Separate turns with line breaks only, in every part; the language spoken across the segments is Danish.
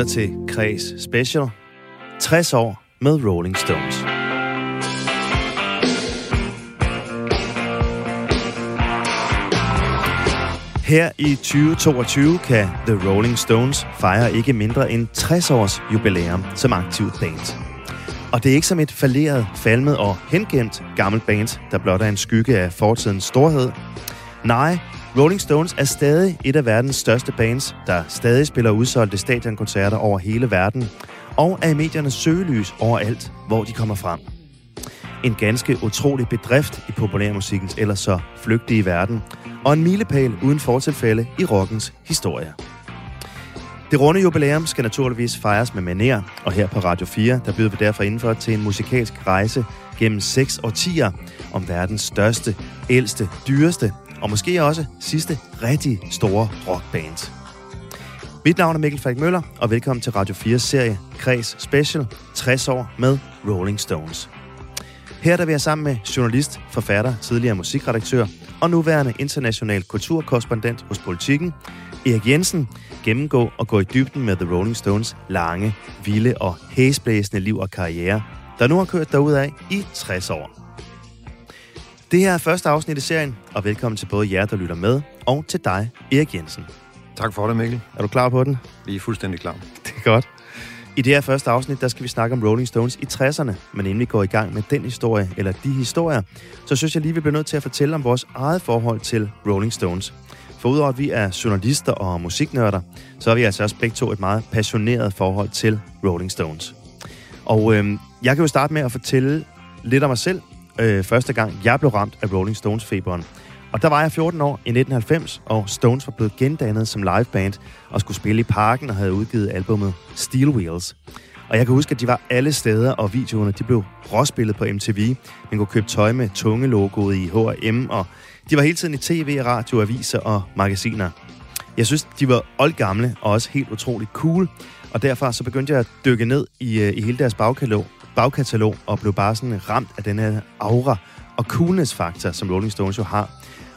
lytter til Kreds Special. 60 år med Rolling Stones. Her i 2022 kan The Rolling Stones fejre ikke mindre end 60 års jubilæum som aktivt band. Og det er ikke som et falderet, falmet og hengemt gammelt band, der blot er en skygge af fortidens storhed. Nej, Rolling Stones er stadig et af verdens største bands, der stadig spiller udsolgte stadionkoncerter over hele verden, og er i mediernes søgelys overalt, hvor de kommer frem. En ganske utrolig bedrift i populærmusikkens ellers så flygtige verden, og en milepæl uden fortilfælde i rockens historie. Det runde jubilæum skal naturligvis fejres med maner, og her på Radio 4, der byder vi derfor indenfor til en musikalsk rejse gennem seks årtier om verdens største, ældste, dyreste og måske også sidste rigtig store rockband. Mit navn er Mikkel Falk Møller, og velkommen til Radio 4's serie Kreds Special 60 år med Rolling Stones. Her der vil jeg sammen med journalist, forfatter, tidligere musikredaktør og nuværende international kulturkorrespondent hos Politiken, Erik Jensen, gennemgå og gå i dybden med The Rolling Stones lange, vilde og hæsblæsende liv og karriere, der nu har kørt af i 60 år. Det her er første afsnit i serien, og velkommen til både jer, der lytter med, og til dig, Erik Jensen.
Tak for det, Mikkel.
Er du klar på den?
Vi er fuldstændig klar.
Det er godt. I det her første afsnit, der skal vi snakke om Rolling Stones i 60'erne. Men inden vi går i gang med den historie, eller de historier, så synes jeg lige, vi bliver nødt til at fortælle om vores eget forhold til Rolling Stones. For udover at vi er journalister og musiknørder, så har vi altså også begge to et meget passioneret forhold til Rolling Stones. Og øh, jeg kan jo starte med at fortælle lidt om mig selv, øh, første gang jeg blev ramt af Rolling Stones-feberen. Og der var jeg 14 år i 1990, og Stones var blevet gendannet som liveband og skulle spille i parken og havde udgivet albumet Steel Wheels. Og jeg kan huske, at de var alle steder, og videoerne de blev råspillet på MTV. Man kunne købe tøj med tungelogoet i H&M, og de var hele tiden i tv, radio, aviser og magasiner. Jeg synes, de var oldgamle og også helt utroligt cool, og derfor så begyndte jeg at dykke ned i, øh, i hele deres bagkatalog, bagkatalog og blev bare sådan ramt af den her aura og coolness-faktor, som Rolling Stones jo har.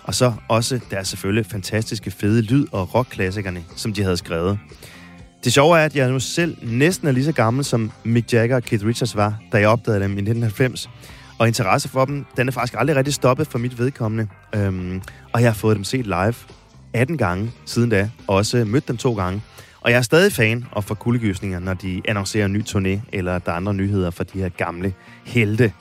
Og så også deres selvfølgelig fantastiske fede lyd og rockklassikerne, som de havde skrevet. Det sjove er, at jeg nu selv næsten er lige så gammel, som Mick Jagger og Keith Richards var, da jeg opdagede dem i 1990. Og interesse for dem, den er faktisk aldrig rigtig stoppet for mit vedkommende. Øhm, og jeg har fået dem set live 18 gange siden da, og også mødt dem to gange. Og jeg er stadig fan og for kuldegysninger, når de annoncerer en ny turné, eller der er andre nyheder for de her gamle helte.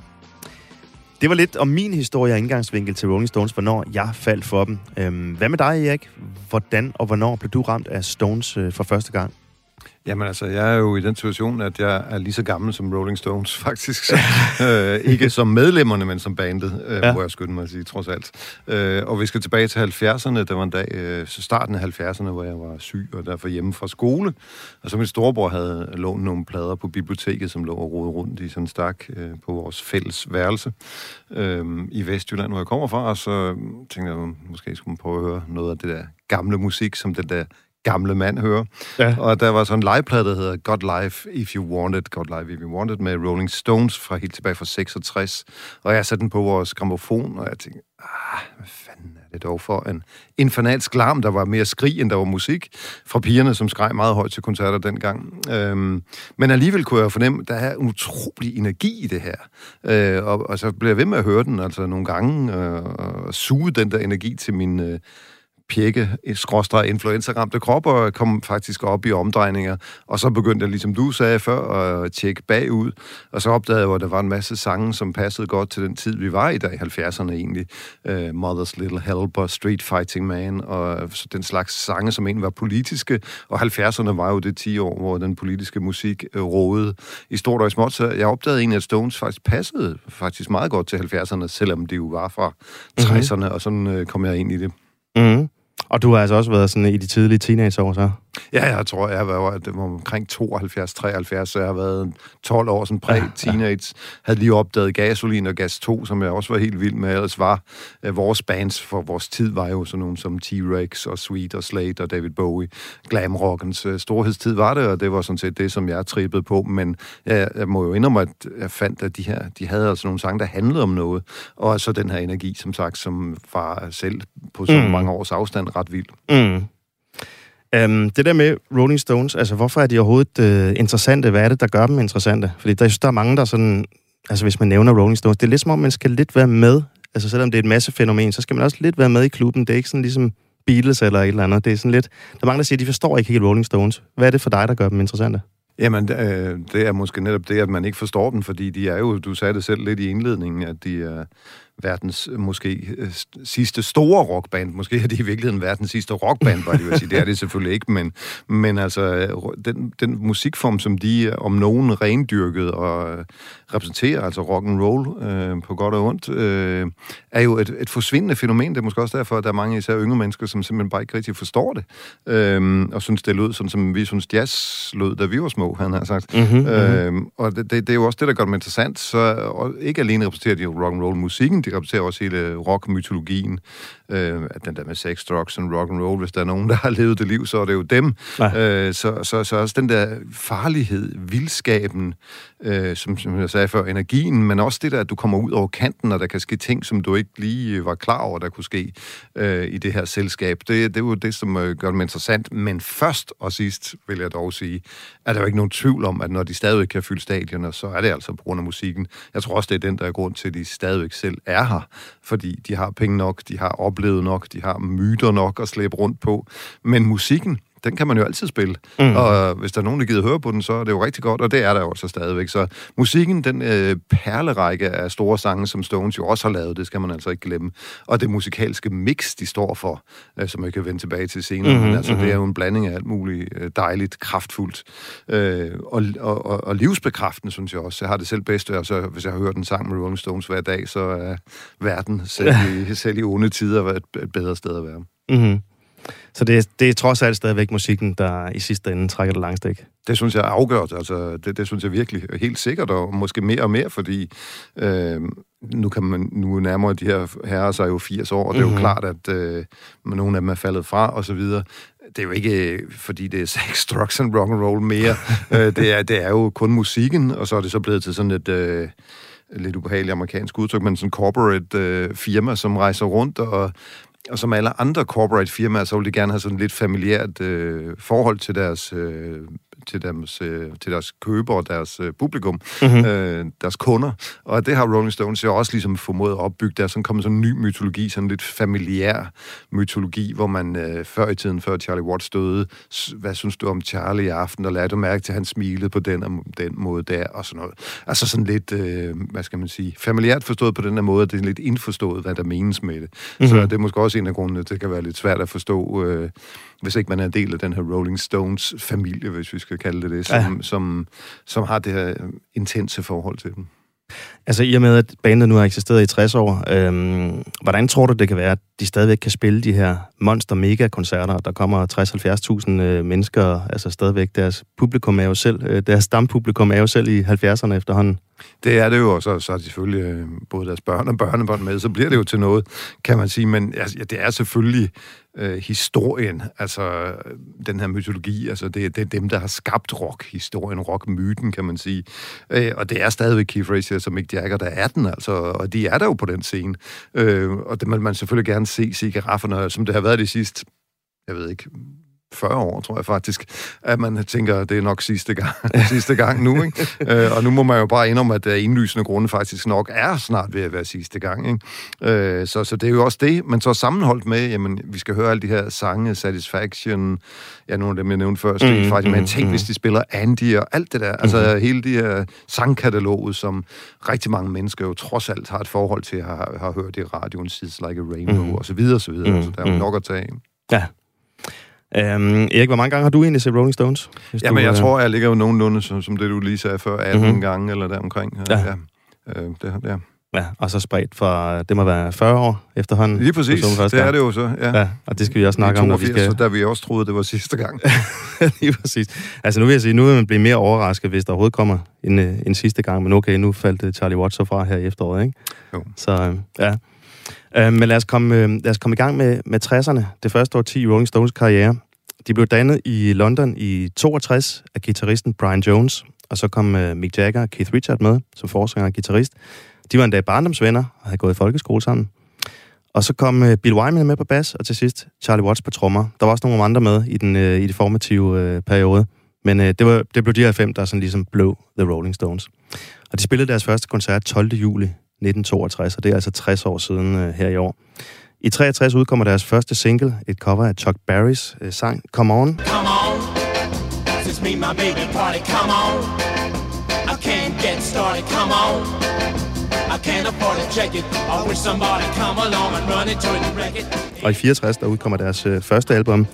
Det var lidt om min historie og indgangsvinkel til Rolling Stones, hvornår jeg faldt for dem. Øhm, hvad med dig, Erik? Hvordan og hvornår blev du ramt af Stones øh, for første gang?
Jamen altså, jeg er jo i den situation, at jeg er lige så gammel som Rolling Stones, faktisk. Så, øh, ikke som medlemmerne, men som bandet, øh, ja. må jeg skynde mig at sige, trods alt. Øh, og vi skal tilbage til 70'erne. Der var en dag, øh, starten af 70'erne, hvor jeg var syg og derfor hjemme fra skole. Og så min storebror havde lånt nogle plader på biblioteket, som lå og rode rundt i sådan en stak øh, på vores fælles værelse øh, i Vestjylland, hvor jeg kommer fra. Og så tænkte jeg, måske skulle man prøve at høre noget af det der gamle musik, som den der gamle mand hører. Ja. Og der var sådan en liveplade, der hedder God Life If You Want It, God Life If You Want It, med Rolling Stones fra helt tilbage fra 66. Og jeg satte den på vores gramofon, og jeg tænkte, ah, hvad fanden er det dog for en infernalsk larm, der var mere skrig, end der var musik, fra pigerne, som skreg meget højt til koncerter dengang. Øhm, men alligevel kunne jeg fornemme, at der er en utrolig energi i det her. Øh, og, og så blev jeg ved med at høre den, altså nogle gange, øh, og suge den der energi til min... Øh, pjekke, skråstrej influenzaramte krop, og kom faktisk op i omdrejninger. Og så begyndte jeg, ligesom du sagde før, at tjekke bagud, og så opdagede jeg, at der var en masse sange, som passede godt til den tid, vi var i der i 70'erne egentlig. Uh, Mother's Little Helper, Street Fighting Man, og så den slags sange, som egentlig var politiske. Og 70'erne var jo det 10 år, hvor den politiske musik uh, rådede i stort og i småt. Så jeg opdagede egentlig, at Stones faktisk passede faktisk meget godt til 70'erne, selvom det jo var fra 60'erne, mm-hmm. og sådan uh, kom jeg ind i det.
Mm. Og du har altså også været sådan i de tidlige teenageår, så?
Ja, jeg tror, jeg været det var omkring 72, 73, så jeg har været 12 år som præ-teenage. Havde lige opdaget Gasolin og Gas 2, som jeg også var helt vild med. Ellers var uh, vores bands for vores tid var jo sådan nogle som T-Rex og Sweet og Slate og David Bowie. Glamrockens uh, storhedstid var det, og det var sådan set det, som jeg trippede på. Men jeg, jeg må jo indrømme, at jeg fandt, at de her, de havde altså nogle sange, der handlede om noget. Og så den her energi, som sagt, som var selv på så mm. mange års afstand ret vild. Mm.
Øhm, det der med Rolling Stones, altså hvorfor er de overhovedet øh, interessante? Hvad er det, der gør dem interessante? Fordi der, jeg synes, der er mange, der sådan... Altså hvis man nævner Rolling Stones, det er lidt som om, man skal lidt være med. Altså selvom det er et masse fænomen, så skal man også lidt være med i klubben. Det er ikke sådan ligesom Beatles eller et eller andet. Det er sådan lidt... Der er mange, der siger, at de forstår ikke helt Rolling Stones. Hvad er det for dig, der gør dem interessante?
Jamen, øh, det er måske netop det, at man ikke forstår dem, fordi de er jo, du sagde det selv lidt i indledningen, at de er, verdens øh, måske øh, sidste store rockband. Måske er det i virkeligheden verdens sidste rockband, var det vil sige. Det er det selvfølgelig ikke, men, men altså, den, den musikform, som de øh, om nogen rendyrket og repræsenterer, altså rock and roll øh, på godt og ondt, øh, er jo et, et forsvindende fænomen. Det er måske også derfor, at der er mange især yngre mennesker, som simpelthen bare ikke rigtig forstår det, øh, og synes, det lød sådan, som vi synes jazz lød, da vi var små, han har sagt. Mm-hmm, øh, og det, det, det er jo også det, der gør dem interessant. Så og ikke alene repræsenterer de rock and roll musikken, de repræsenterer også hele rockmytologien. Øh, den der med sex, drugs and rock and roll, hvis der er nogen, der har levet det liv, så er det jo dem. Øh, så, så, så også den der farlighed, vildskaben, øh, som, som jeg sagde før, energien, men også det der, at du kommer ud over kanten, og der kan ske ting, som du ikke lige var klar over, der kunne ske øh, i det her selskab. Det, det er jo det, som øh, gør det interessant. Men først og sidst, vil jeg dog sige, er der jo ikke nogen tvivl om, at når de stadigvæk kan fylde stadioner, så er det altså på grund af musikken. Jeg tror også, det er den, der er grund til, at de stadigvæk selv er her, fordi de har penge nok, de har oplevet nok, de har myter nok at slæbe rundt på. Men musikken, den kan man jo altid spille. Mm. Og hvis der er nogen, der gider høre på den, så er det jo rigtig godt, og det er der jo også stadigvæk. Så musikken, den øh, perlerække af store sange, som Stones jo også har lavet, det skal man altså ikke glemme. Og det musikalske mix, de står for, øh, som jeg kan vende tilbage til senere. Mm-hmm, Men altså, mm-hmm. det er jo en blanding af alt muligt øh, dejligt, kraftfuldt. Øh, og, og, og, og livsbekræftende, synes jeg også. Jeg har det selv bedst, altså, hvis jeg har hørt en sang med Rolling Stones hver dag, så er verden selv i, selv i onde tider et, et bedre sted at være. Mm-hmm.
Så det, det er trods alt stadigvæk musikken, der i sidste ende trækker det langstik.
Det synes jeg er afgjort. Altså, det, det synes jeg virkelig helt sikkert, og måske mere og mere, fordi øh, nu kan man nu nærmere de her herrer sig jo 80 år, og det er jo mm-hmm. klart, at øh, nogle af dem er faldet fra, og så videre. Det er jo ikke, fordi det er sex, drugs and rock and roll mere. øh, det, er, det er jo kun musikken, og så er det så blevet til sådan et... Øh, lidt ubehageligt amerikansk udtryk, men sådan corporate øh, firma, som rejser rundt og og som alle andre corporate firmaer, så vil de gerne have sådan lidt familiært øh, forhold til deres øh, til deres, øh, til deres køber og deres øh, publikum, mm-hmm. øh, deres kunder. Og det har Rolling Stones jo også ligesom formået at opbygge. Der er sådan kommet sådan en ny mytologi, sådan lidt familiær mytologi, hvor man øh, før i tiden, før Charlie Watts døde, hvad synes du om Charlie i aften, og lagde du mærke til, at han smilede på den og den måde der, og sådan noget. Altså sådan lidt, øh, hvad skal man sige, familiært forstået på den her måde, det er lidt indforstået, hvad der menes med det. Mm-hmm. Så det er måske også en af grundene, det kan være lidt svært at forstå, øh, hvis ikke man er en del af den her Rolling Stones-familie, hvis vi skal kalde det det, som, ja. som, som har det her intense forhold til dem.
Altså i og med, at bandet nu har eksisteret i 60 år, øhm, hvordan tror du, det kan være, at de stadigvæk kan spille de her monster-mega-koncerter? Der kommer 60-70.000 øh, mennesker, altså stadigvæk deres publikum er jo selv, øh, deres stampublikum er jo selv i 70'erne efterhånden.
Det er det jo, og så, så er de selvfølgelig øh, både deres børn og børnebørn med, så bliver det jo til noget, kan man sige. Men altså, ja, det er selvfølgelig øh, historien, altså øh, den her mytologi, altså det, det er dem, der har skabt rock-historien, rock-myten, kan man sige. Øh, og det er stadigvæk Keith Frazier som ikke Jagger, der er den, altså, og de er der jo på den scene. Øh, og det vil man selvfølgelig gerne se, se girafferne, som det har været de sidste, jeg ved ikke, 40 år, tror jeg faktisk, at man tænker, at det er nok sidste gang, sidste gang nu. Ikke? øh, og nu må man jo bare indrømme, at indlysende grunde faktisk nok er snart ved at være sidste gang. Ikke? Øh, så, så det er jo også det, men så sammenholdt med, jamen, vi skal høre alle de her sange, Satisfaction, ja, nogle af dem, jeg nævnte før, Street mm, Fighter, mm, men tænk, mm. hvis de spiller Andy og alt det der, altså mm. hele de her sangkataloget, som rigtig mange mennesker jo trods alt har et forhold til, har, har hørt i radioen, Seeds Like a Rainbow, mm. og så videre, og så videre. Mm. Så der er jo mm. nok at tage.
Ja, Øhm, Erik, hvor mange gange har du egentlig set Rolling Stones?
Jamen, du, jeg øh... tror, jeg ligger jo nogenlunde, som, som det du lige sagde før, 18 mm-hmm. gange eller deromkring. Ja. ja. Øh, det, ja.
Ja, og så spredt for, det må være 40 år efterhånden.
Lige præcis, det er det jo så, ja. ja.
og det skal vi også snakke 82, om, når vi skal...
Så der vi også troede, det var sidste gang.
Lige præcis. Altså nu vil jeg sige, nu vil man blive mere overrasket, hvis der overhovedet kommer en, øh, en sidste gang, men okay, nu faldt øh, Charlie Watts fra her i efteråret, ikke? Jo. Så ja. Øh, men lad os, komme, øh, lad os komme i gang med, med 60'erne, det første år 10 i Rolling Stones karriere. De blev dannet i London i 62 af gitarristen Brian Jones, og så kom øh, Mick Jagger og Keith Richard med som forsanger og guitarist. De var endda barndomsvenner og havde gået i folkeskole sammen. Og så kom øh, Bill Wyman med på bas, og til sidst Charlie Watts på trommer. Der var også nogle andre med i den øh, i det formative øh, periode. Men øh, det, var, det blev de her fem, der sådan ligesom blev The Rolling Stones. Og de spillede deres første koncert 12. juli 1962, og det er altså 60 år siden uh, her i år. I 63 udkommer deres første single, et cover af Chuck Berrys uh, sang Come On. Come on, since me my baby party, come on. I can't get started, come on. I can't afford to check it. I wish somebody come along and run it to the record. Og i 64, der udkommer deres uh, første album,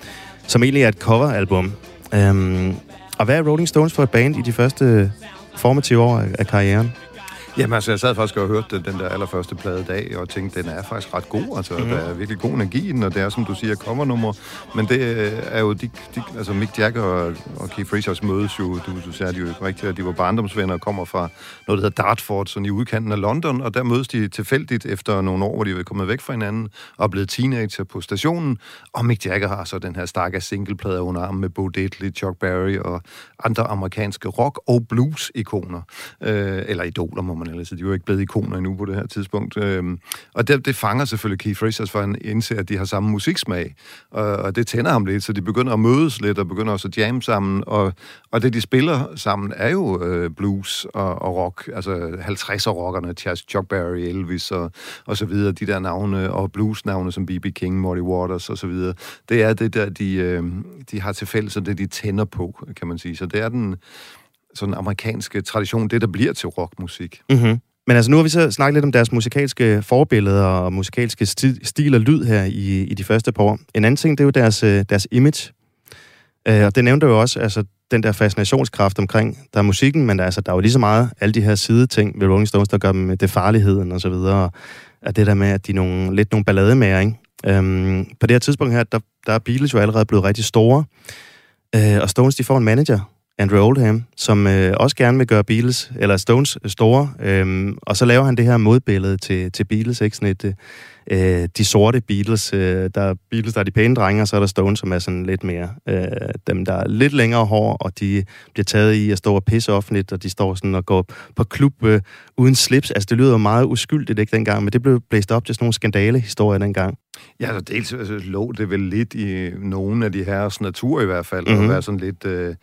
som egentlig er et coveralbum. Um, og hvad er Rolling Stones for et band i de første formative år af, af karrieren?
Jamen altså, jeg sad faktisk og hørte den der allerførste plade i dag, og tænkte, den er faktisk ret god. Altså, mm-hmm. der er virkelig god energi i den, og det er, som du siger, covernummer. Men det øh, er jo, de, de, altså Mick Jagger og, og Keith Richards mødes jo, du, du sagde det jo rigtigt, at de var barndomsvenner og kommer fra noget, der hedder Dartford, sådan i udkanten af London, og der mødes de tilfældigt efter nogle år, hvor de er kommet væk fra hinanden, og er blevet teenager på stationen, og Mick Jagger har så den her stakke singleplade under armen med Bo Diddley, Chuck Berry og andre amerikanske rock- og blues-ikoner, øh, eller idoler, må man ellers De var jo ikke blevet ikoner endnu på det her tidspunkt. Øhm, og det, det fanger selvfølgelig Keith Richards, for han indser, at de har samme musiksmag. Og, og det tænder ham lidt, så de begynder at mødes lidt, og begynder også at jamme sammen. Og, og det, de spiller sammen, er jo øh, blues og, og rock. Altså 50'er-rockerne, Chuck Berry, Elvis og, og så videre. De der navne, og blues-navne som B.B. King, Muddy Waters og så videre. Det er det der, de, øh, de har til fælles, og det de tænder på, kan man sige. Så det er den sådan amerikanske tradition, det der bliver til rockmusik.
Mm-hmm. Men altså, nu har vi så snakket lidt om deres musikalske forbilleder og musikalske sti- stil og lyd her i, i de første par år. En anden ting, det er jo deres, øh, deres image. Øh, og det nævnte jo også, altså den der fascinationskraft omkring, der er musikken, men der, altså, der er jo lige så meget alle de her side ting ved Rolling Stones, der gør dem med det farligheden og så videre. Og det der med, at de er nogle, lidt nogle ballade ikke? Øhm, på det her tidspunkt her, der, der er Beatles jo allerede blevet rigtig store. Øh, og Stones, de får en manager, Andrew Oldham, som øh, også gerne vil gøre Beatles, eller Stones øh, store, øh, og så laver han det her modbillede til, til Beatles, ikke? Sådan et, øh, øh de sorte Beatles, øh, der er Beatles, der er de pæne drenge, og så er der Stones, som er sådan lidt mere, øh, dem der er lidt længere hår, og de bliver taget i at stå og pisse offentligt, og de står sådan og går på klub øh, uden slips. Altså, det lyder meget uskyldigt, ikke, dengang, men det blev blæst op til sådan nogle skandalehistorier dengang.
Ja, altså dels altså, lå det vel lidt i nogle af de herres natur i hvert fald, mm-hmm. at mhm. være sådan lidt øh,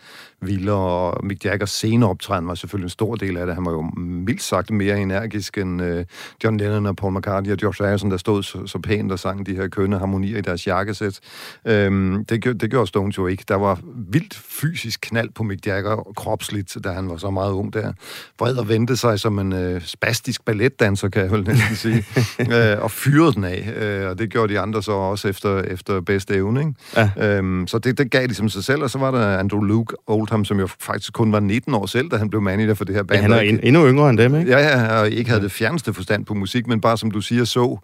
vildere, og Mick Jaggers sceneoptræden var selvfølgelig en stor del af det. Han var jo mildt sagt mere energisk end øh, John Lennon og Paul McCartney og George Harrison, der stod så, så pænt og sang de her kønne harmonier i deres jakkesæt. Øhm, det, det gjorde Stones jo ikke. Der var vildt fysisk knald på Mick Jagger, kropsligt, da han var så meget ung der. Vred og vendte sig som en øh, spastisk balletdanser, kan jeg vel næsten sige, øh, og fyrede den af, øh, og det gjorde de andre så også efter, efter bedste evne. Ikke? Ja. Øhm, så det, det gav ligesom sig selv, og så var der Andrew Luke Oldham, som jo faktisk kun var 19 år selv, da han blev manager for det her band.
Ja, han er en, endnu yngre end dem, ikke?
Ja, ja, og ikke havde det fjerneste forstand på musik, men bare som du siger, så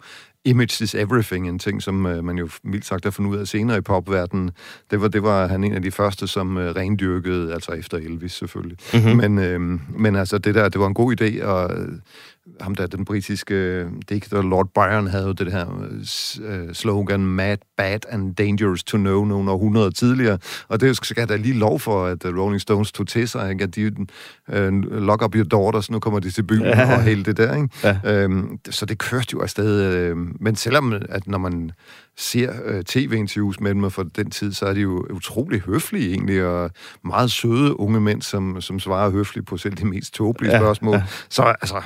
image is everything, en ting, som øh, man jo mildt sagt har fundet ud af senere i popverdenen. Det var, det var han en af de første, som øh, rendyrkede, altså efter Elvis selvfølgelig. Mm-hmm. Men, øh, men altså, det der, det var en god idé, og ham der, den britiske digter Lord Byron, havde jo det her øh, slogan, mad, bad and dangerous to know, nogle århundreder tidligere. Og det skal der lige lov for, at øh, Rolling Stones tog til sig, ikke? at de uh, lock up your daughters, nu kommer de til byen ja. og hele det der. Ikke? Ja. Um, så det kørte jo afsted. Uh, men selvom, at når man ser uh, tv-interviews med dem fra den tid, så er de jo utrolig høflige egentlig, og meget søde unge mænd, som, som svarer høfligt på selv de mest tåbelige ja. spørgsmål. Ja. Så altså,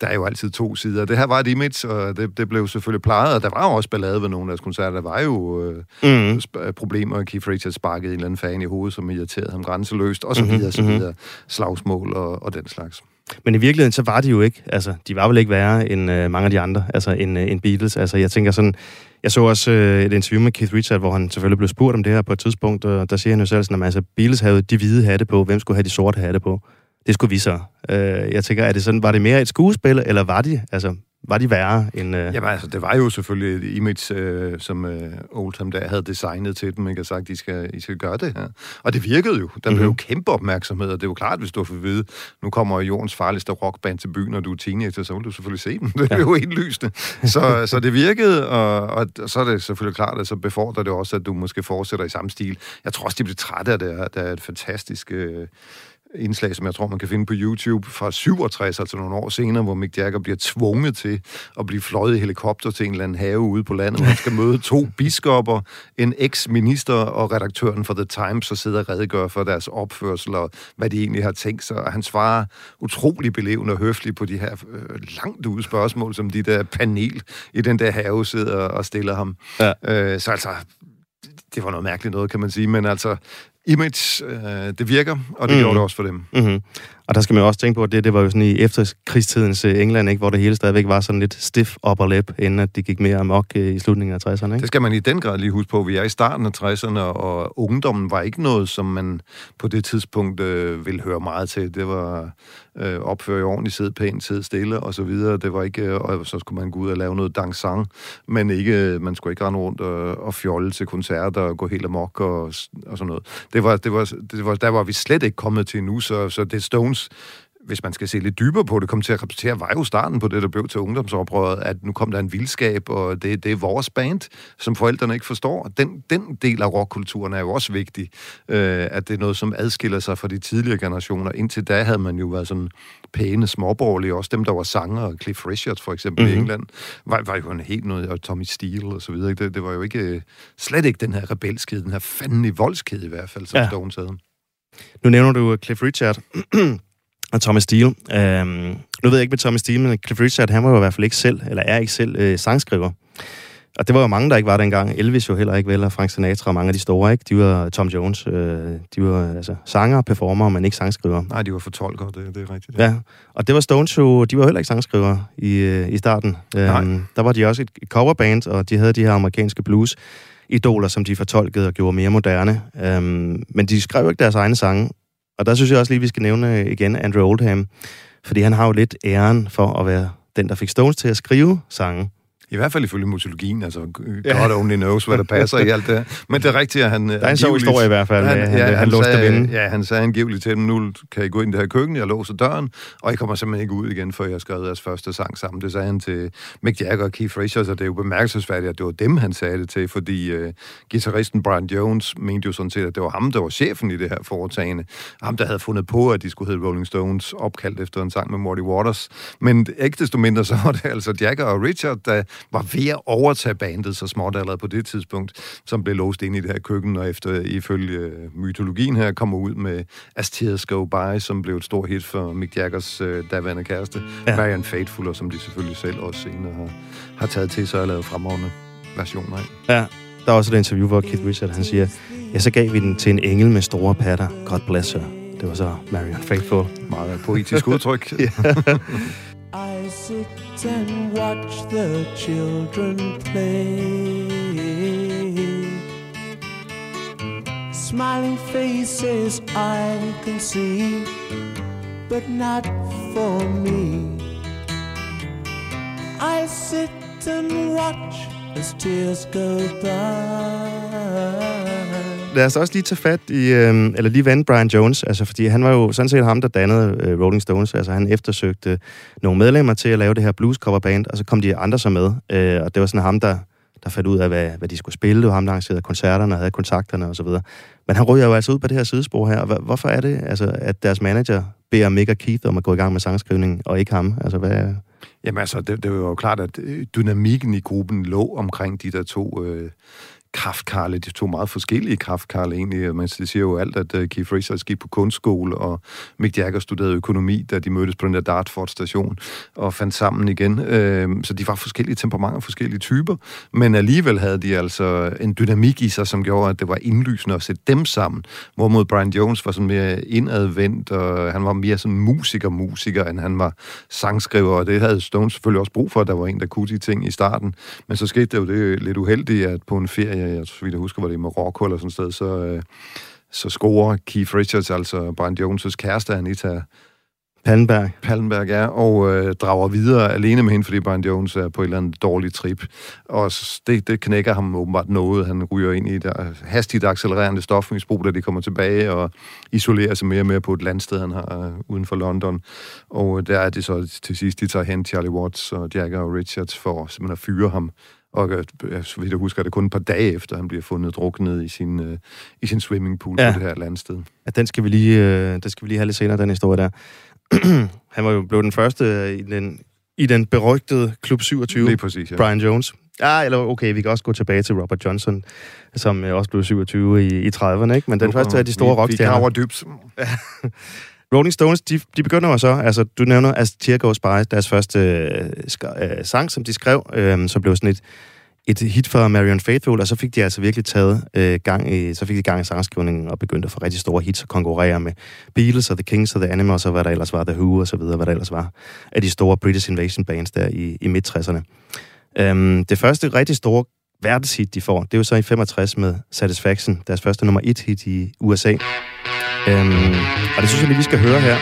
der er jo altid to sider. Det her var et image, og det, det blev selvfølgelig plejet, og der var jo også ballade ved nogle af deres koncerter. Der var jo øh, mm. problemer, Keith Richards sparkede en eller anden fan i hovedet, som irriterede ham grænseløst, og så mhm, videre, så videre. Slagsmål og, og den slags.
Men i virkeligheden, så var de jo ikke, altså, de var vel ikke værre end øh, mange af de andre, altså end, øh, end Beatles. Altså, jeg tænker sådan, jeg så også øh, et interview med Keith Richards, hvor han selvfølgelig blev spurgt om det her på et tidspunkt, og der siger han jo selv sådan, at altså, Beatles havde de hvide hatte på, hvem skulle have de sorte hatte på? Det skulle vi så. Øh, jeg tænker, er det sådan, var det mere et skuespil, eller var de, altså, var de værre end... Øh...
Jamen altså, det var jo selvfølgelig et image, øh, som øh, Oldham der havde designet til dem, ikke? Og sagt, de skal, I skal gøre det her. Og det virkede jo. Der mm-hmm. blev jo mhm. kæmpe opmærksomhed, og det er jo klart, hvis du får vide, nu kommer jordens farligste rockband til byen, og du er teenager, så vil du selvfølgelig se dem. Det er ja. jo helt lysende. Så, så det virkede, og, og, så er det selvfølgelig klart, at så befordrer det også, at du måske fortsætter i samme stil. Jeg tror også, de blev trætte af det, det er et fantastisk... Øh, indslag, som jeg tror, man kan finde på YouTube fra 67, altså nogle år senere, hvor Mick Jagger bliver tvunget til at blive fløjet i helikopter til en eller anden have ude på landet, hvor han skal møde to biskopper, en eks-minister og redaktøren for The Times, og sidder og redegør for deres opførsel og hvad de egentlig har tænkt sig. Og han svarer utrolig belevende og høfligt på de her øh, langt ude spørgsmål, som de der panel i den der have sidder og stiller ham. Ja. Øh, så altså, det var noget mærkeligt noget, kan man sige, men altså, image, øh, det virker, og det mm. gjorde det også for dem.
Mm-hmm. Og der skal man også tænke på, at det, det var jo sådan i efterkrigstidens øh, England, ikke, hvor det hele stadigvæk var sådan lidt stiff upper lip, inden at det gik mere amok øh, i slutningen af 60'erne. Ikke?
Det skal man i den grad lige huske på. Vi er i starten af 60'erne, og ungdommen var ikke noget, som man på det tidspunkt øh, ville høre meget til. Det var øh, opføre i ordentligt, sidde pænt, sidde stille og så videre. Det var ikke, øh, og så skulle man gå ud og lave noget dansang, men ikke, øh, man skulle ikke rende rundt og, og fjolle til koncerter og gå helt amok og, og sådan noget. Det var, det var, det var, der var vi slet ikke kommet til nu, så, så det Stones hvis man skal se lidt dybere på det, kom til at repræsentere, var jo starten på det, der blev til ungdomsoprøret, at nu kom der en vildskab, og det, det er vores band, som forældrene ikke forstår. Den, den del af rockkulturen er jo også vigtig, øh, at det er noget, som adskiller sig fra de tidligere generationer. Indtil da havde man jo været sådan pæne småborgerlige, også dem, der var sanger, Cliff Richard for eksempel mm-hmm. i mhm. England, var, var jo en helt noget, og Tommy Steele og så videre. Det, det var jo ikke, slet ikke den her rebelskede, den her fanden i voldskede i hvert fald, som ja. Stones havde.
Nu nævner du Cliff Richard. og Thomas Steele. Øhm, nu ved jeg ikke med Thomas Steele, men Cliff Richard, han var jo i hvert fald ikke selv, eller er ikke selv, øh, sangskriver. Og det var jo mange, der ikke var dengang. Elvis jo heller ikke vel, og Frank Sinatra og mange af de store, ikke? De var Tom Jones. Øh, de var altså sanger, performer, men ikke sangskriver.
Nej, de var fortolkere, det, det er rigtigt.
Ja. ja, og det var Stones jo, de var heller ikke sangskriver i, øh, i starten. Øhm, der var de også et coverband, og de havde de her amerikanske blues idoler, som de fortolkede og gjorde mere moderne. Øhm, men de skrev jo ikke deres egne sange, og der synes jeg også lige, vi skal nævne øh, igen Andrew Oldham, fordi han har jo lidt æren for at være den, der fik Stones til at skrive sange.
I hvert fald ifølge mytologien, altså God only knows, hvad der passer i alt det Men det er rigtigt, at han...
Der er en sjov historie i hvert fald, han, han, ja, han, han
låste
vinde.
Ja, han sagde angiveligt til dem, nu kan I gå ind i det her køkken, jeg låser døren, og I kommer simpelthen ikke ud igen, før jeg har skrevet jeres første sang sammen. Det sagde han til Mick Jagger og Keith Richards, og det er jo bemærkelsesværdigt, at det var dem, han sagde det til, fordi uh, guitaristen Brian Jones mente jo sådan set, at det var ham, der var chefen i det her foretagende. Ham, der havde fundet på, at de skulle hedde Rolling Stones, opkaldt efter en sang med Morty Waters. Men ikke desto mindre, så var det altså Jagger og Richard, der var ved at overtage bandet så småt allerede på det tidspunkt, som blev låst ind i det her køkken, og efter ifølge øh, mytologien her kommer ud med As Tears Go By, som blev et stort hit for Mick Jaggers øh, daværende kæreste, ja. Marian Faithful, og som de selvfølgelig selv også senere har, har taget til sig og lavet fremragende versioner af.
Ja, der er også et interview, hvor Keith Richard han siger, ja, så gav vi den til en engel med store patter. God bless her. Det var så Marian Faithful.
Meget poetisk udtryk. I sit and watch the children play. Smiling faces I can see, but not for me. I sit and watch as tears go by.
Lad os også lige tage fat i, øh, eller lige vende Brian Jones, altså fordi han var jo sådan set ham, der dannede øh, Rolling Stones, altså han eftersøgte nogle medlemmer til at lave det her blues cover band, og så kom de andre så med, øh, og det var sådan ham, der, der fandt ud af, hvad, hvad de skulle spille, det var ham, der arrangerede koncerterne og havde kontakterne osv. Men han ryger jo altså ud på det her sidespor her, og hvorfor er det, altså, at deres manager beder Mick og Keith om at gå i gang med sangskrivning, og ikke ham? Altså, hvad,
Jamen altså, det, det var jo klart, at øh, dynamikken i gruppen lå omkring de der to øh, kraftkarle, de to meget forskellige kraftkarle egentlig. Man siger jo alt, at øh, Keith Richards gik på kunstskole, og Mick Jagger studerede økonomi, da de mødtes på den der Dartford-station, og fandt sammen igen. Øh, så de var forskellige temperamenter, forskellige typer, men alligevel havde de altså en dynamik i sig, som gjorde, at det var indlysende at sætte dem sammen. Hvorimod Brian Jones var sådan mere indadvendt, og han var mere sådan musiker-musiker, end han var sangskriver, og det havde Stones selvfølgelig også brug for, at der var en, der kunne de ting i starten. Men så skete det jo det lidt uheldigt, at på en ferie jeg, så vidt jeg husker, var det i Marokko eller sådan et sted, så, øh, så scorer Keith Richards, altså Brian Jones' kæreste, Anita
Pallenberg.
Pallenberg, ja, og øh, drager videre alene med hende, fordi Brian Jones er på et eller andet dårligt trip. Og det, det knækker ham åbenbart noget. Han ryger ind i et hastigt accelererende stofmisbrug, da de kommer tilbage og isolerer sig mere og mere på et landsted, han har øh, uden for London. Og der er det så til sidst, de tager hen Charlie Watts og Jagger og Richards for simpelthen at fyre ham Og øh, så vidt jeg husker, er det kun et par dage efter, han bliver fundet druknet i sin, øh, i sin swimmingpool ja. på det her landsted.
Ja, den skal vi lige, øh, den skal vi lige have lidt senere, den historie der. han var jo blevet den første i den, i den berygtede Klub 27,
Lige præcis, ja.
Brian Jones. Ja, eller okay, vi kan også gå tilbage til Robert Johnson, som øh, også blev 27 i, i 30'erne, ikke? Men den første af de store rockstjerner.
Vi graver dybt.
Rolling Stones, de, de begynder jo så, altså du nævner As Tear Goes By, deres første øh, øh, sang, som de skrev, øh, som blev sådan et, et hit for Marion Faithfull, og så fik de altså virkelig taget øh, gang i, så fik de gang i sangskrivningen og begyndte at få rigtig store hits og konkurrere med Beatles og The Kings og The Animals og hvad der ellers var, The Who og så videre, hvad der ellers var, af de store British Invasion bands der i, i midt-60'erne. Øhm, det første rigtig store verdenshit, de får, det er jo så i 65 med Satisfaction, deres første nummer et hit i USA. Øhm, og det synes jeg lige, vi skal høre her.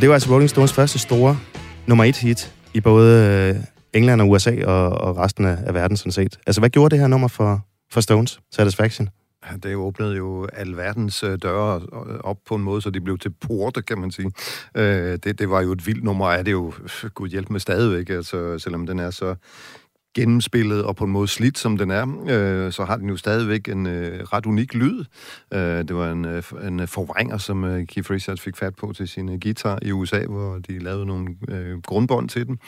Det var altså Rolling Stones første store nummer et hit i både øh, England og USA og, og resten af, af verden sådan set. Altså, hvad gjorde det her nummer for, for Stones, Satisfaction?
Det åbnede jo alverdens øh, døre op på en måde, så de blev til porte, kan man sige. Øh, det, det var jo et vildt nummer, er det jo, øh, gud hjælp med stadigvæk, altså, selvom den er så gennemspillet og på en måde slidt, som den er, øh, så har den jo stadigvæk en øh, ret unik lyd. Øh, det var en, øh, en øh, forvrænger, som øh, Keith Richards fik fat på til sin øh, guitar i USA, hvor de lavede nogle øh, grundbånd til den.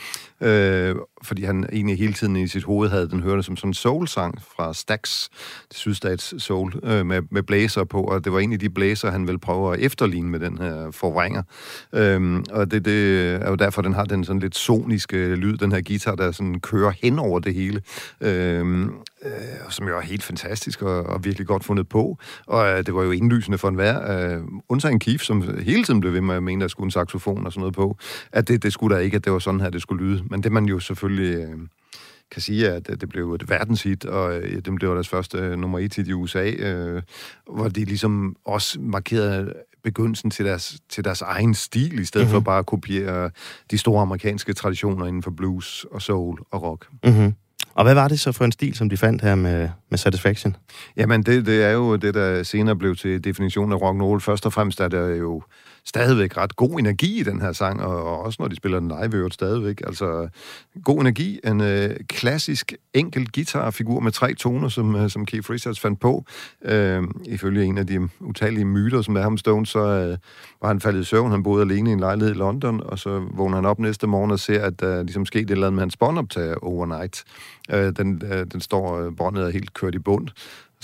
Øh, fordi han egentlig hele tiden i sit hoved havde den hørende som sådan en soul-sang fra Stax, det sydstats soul, øh, med, med blæser på, og det var egentlig de blæser, han ville prøve at efterligne med den her forvrænger. Øh, og det, det er jo derfor, den har den sådan lidt soniske lyd, den her guitar, der sådan kører hen over det hele. Øh, øh, som jo er helt fantastisk og, og virkelig godt fundet på. Og øh, det var jo indlysende for enhver, øh, undtagen Keith, som hele tiden blev ved med at mene, der skulle en saxofon og sådan noget på, at det, det skulle der ikke, at det var sådan her, det skulle lyde. Men det man jo selvfølgelig... Øh, kan sige, at det blev et verdenshit, og øh, det blev deres første øh, nummer et hit i USA, øh, hvor de ligesom også markerede begyndelsen til deres, til deres egen stil, i stedet mm-hmm. for bare at kopiere de store amerikanske traditioner inden for blues og soul og rock.
Mm-hmm. Og hvad var det så for en stil, som de fandt her med, med Satisfaction?
Jamen, det, det er jo det, der senere blev til definitionen af rock and roll. Først og fremmest er der jo stadigvæk ret god energi i den her sang, og også når de spiller den live, øvrigt stadigvæk. Altså, god energi, en øh, klassisk enkel guitarfigur med tre toner, som, øh, som Keith Richards fandt på. Øh, ifølge en af de utallige myter, som er ham Stone, så øh, var han faldet i søvn. Han boede alene i en lejlighed i London, og så vågner han op næste morgen og ser, at der ligesom skete et eller andet med hans båndoptager overnight. Øh, den, øh, den står, øh, båndet er helt kørt i bund.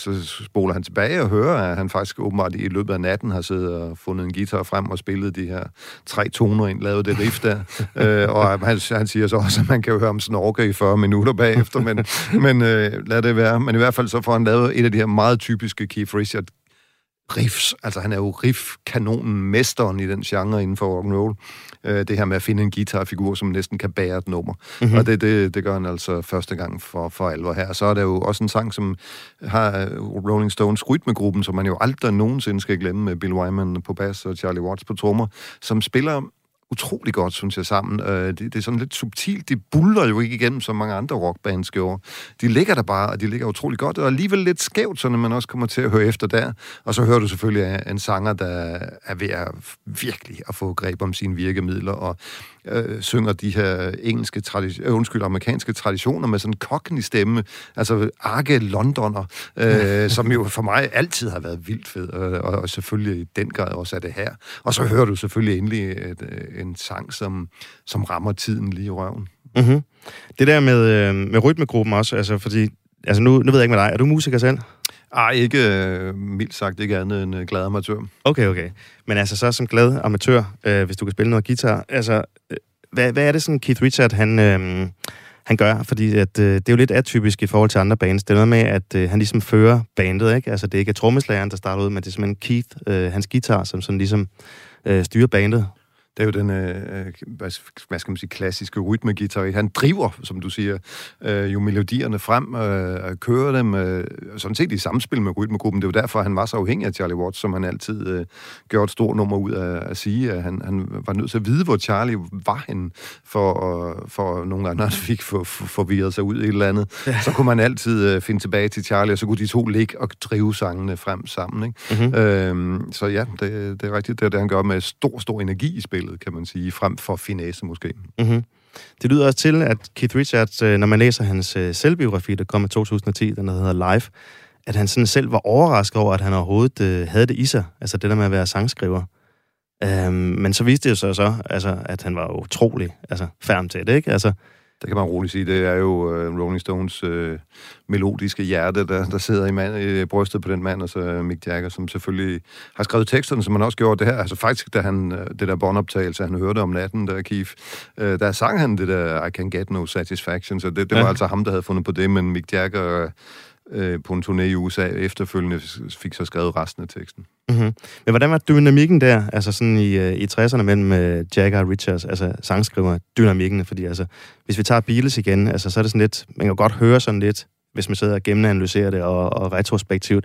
Så spoler han tilbage og hører, at han faktisk åbenbart i løbet af natten har siddet og fundet en guitar frem og spillet de her tre toner ind, lavet det riff der. øh, og han, han siger så også, at man kan jo høre om snorke i 40 minutter bagefter, men, men øh, lad det være. Men i hvert fald så får han lavet et af de her meget typiske Keith Richard riffs. Altså, han er jo riff-kanonen, mesteren i den genre inden for rock and roll. Øh, det her med at finde en guitarfigur, som næsten kan bære et nummer. Mm-hmm. Og det, det, det gør han altså første gang for, for alvor her. Så er der jo også en sang, som har Rolling Stones rytmegruppen, som man jo aldrig nogensinde skal glemme, med Bill Wyman på bas og Charlie Watts på trommer, som spiller utrolig godt, synes jeg, sammen. Øh, det, det er sådan lidt subtilt. De buller jo ikke igennem, som mange andre rockbands gjorde. De ligger der bare, og de ligger utrolig godt, og alligevel lidt skævt, så man også kommer til at høre efter der. Og så hører du selvfølgelig en sanger, der er ved at virkelig at få greb om sine virkemidler, og øh, synger de her engelske tradi- øh, undskyld, amerikanske traditioner med sådan en cockney stemme, altså arke londoner, øh, som jo for mig altid har været vildt fed, øh, og, og selvfølgelig i den grad også er det her. Og så hører du selvfølgelig endelig et, øh, en sang, som, som rammer tiden lige i røven.
Mm-hmm. Det der med, øh, med rytmegruppen også, altså fordi, altså nu, nu ved jeg ikke med dig, er du musiker selv?
Ej, ikke øh, mildt sagt, ikke andet end øh, glad amatør.
Okay, okay. Men altså så som glad amatør, øh, hvis du kan spille noget guitar, altså, øh, hvad, hvad er det sådan Keith Richard, han, øh, han gør? Fordi at, øh, det er jo lidt atypisk i forhold til andre bands. Det er noget med, at øh, han ligesom fører bandet, ikke? Altså det er ikke trommeslageren, der starter ud, men det er simpelthen Keith, øh, hans guitar, som sådan ligesom øh, styrer bandet
det er jo den, øh, hvad skal man sige, klassiske rytmegitar. Han driver, som du siger, øh, jo melodierne frem, øh, kører dem, øh, sådan set i samspil med rytmegruppen. Det er jo derfor, han var så afhængig af Charlie Watts, som han altid øh, gjorde et stort nummer ud af at sige, at han, han var nødt til at vide, hvor Charlie var henne, for, øh, for nogle gange, når han fik for, for, forvirret sig ud i et eller andet. Ja. Så kunne man altid øh, finde tilbage til Charlie, og så kunne de to ligge og drive sangene frem sammen. Ikke? Mm-hmm. Øh, så ja, det, det er rigtigt, det er det, han gør med stor, stor energi i spil spillet, kan man sige, frem for finesse måske.
Mm-hmm. Det lyder også til, at Keith Richards, øh, når man læser hans øh, selvbiografi, der kom i 2010, den der hedder Live, at han sådan selv var overrasket over, at han overhovedet øh, havde det i sig, altså det der med at være sangskriver. Um, men så viste det sig så, altså, at han var utrolig altså, færm til det, ikke? Altså,
det kan man roligt sige. Det er jo uh, Rolling Stones uh, melodiske hjerte, der, der sidder i, mand, i brystet på den mand, og så Mick Jagger, som selvfølgelig har skrevet teksterne, som han også gjorde det her. Altså faktisk, da han, øh, det der båndoptagelse, han hørte om natten, der Keith, uh, der sang han det der I can get no satisfaction, så det, det var ja. altså ham, der havde fundet på det, men Mick Jagger øh, Øh, på en turné i USA efterfølgende fik så skrevet resten af teksten.
Mm-hmm. Men hvordan var dynamikken der, altså sådan i, øh, i 60'erne mellem øh, Jagger og Richards, altså sangskriver dynamikken, fordi altså, hvis vi tager Beatles igen, altså så er det sådan lidt, man kan godt høre sådan lidt, hvis man sidder og gennemanalyserer det og, og retrospektivt,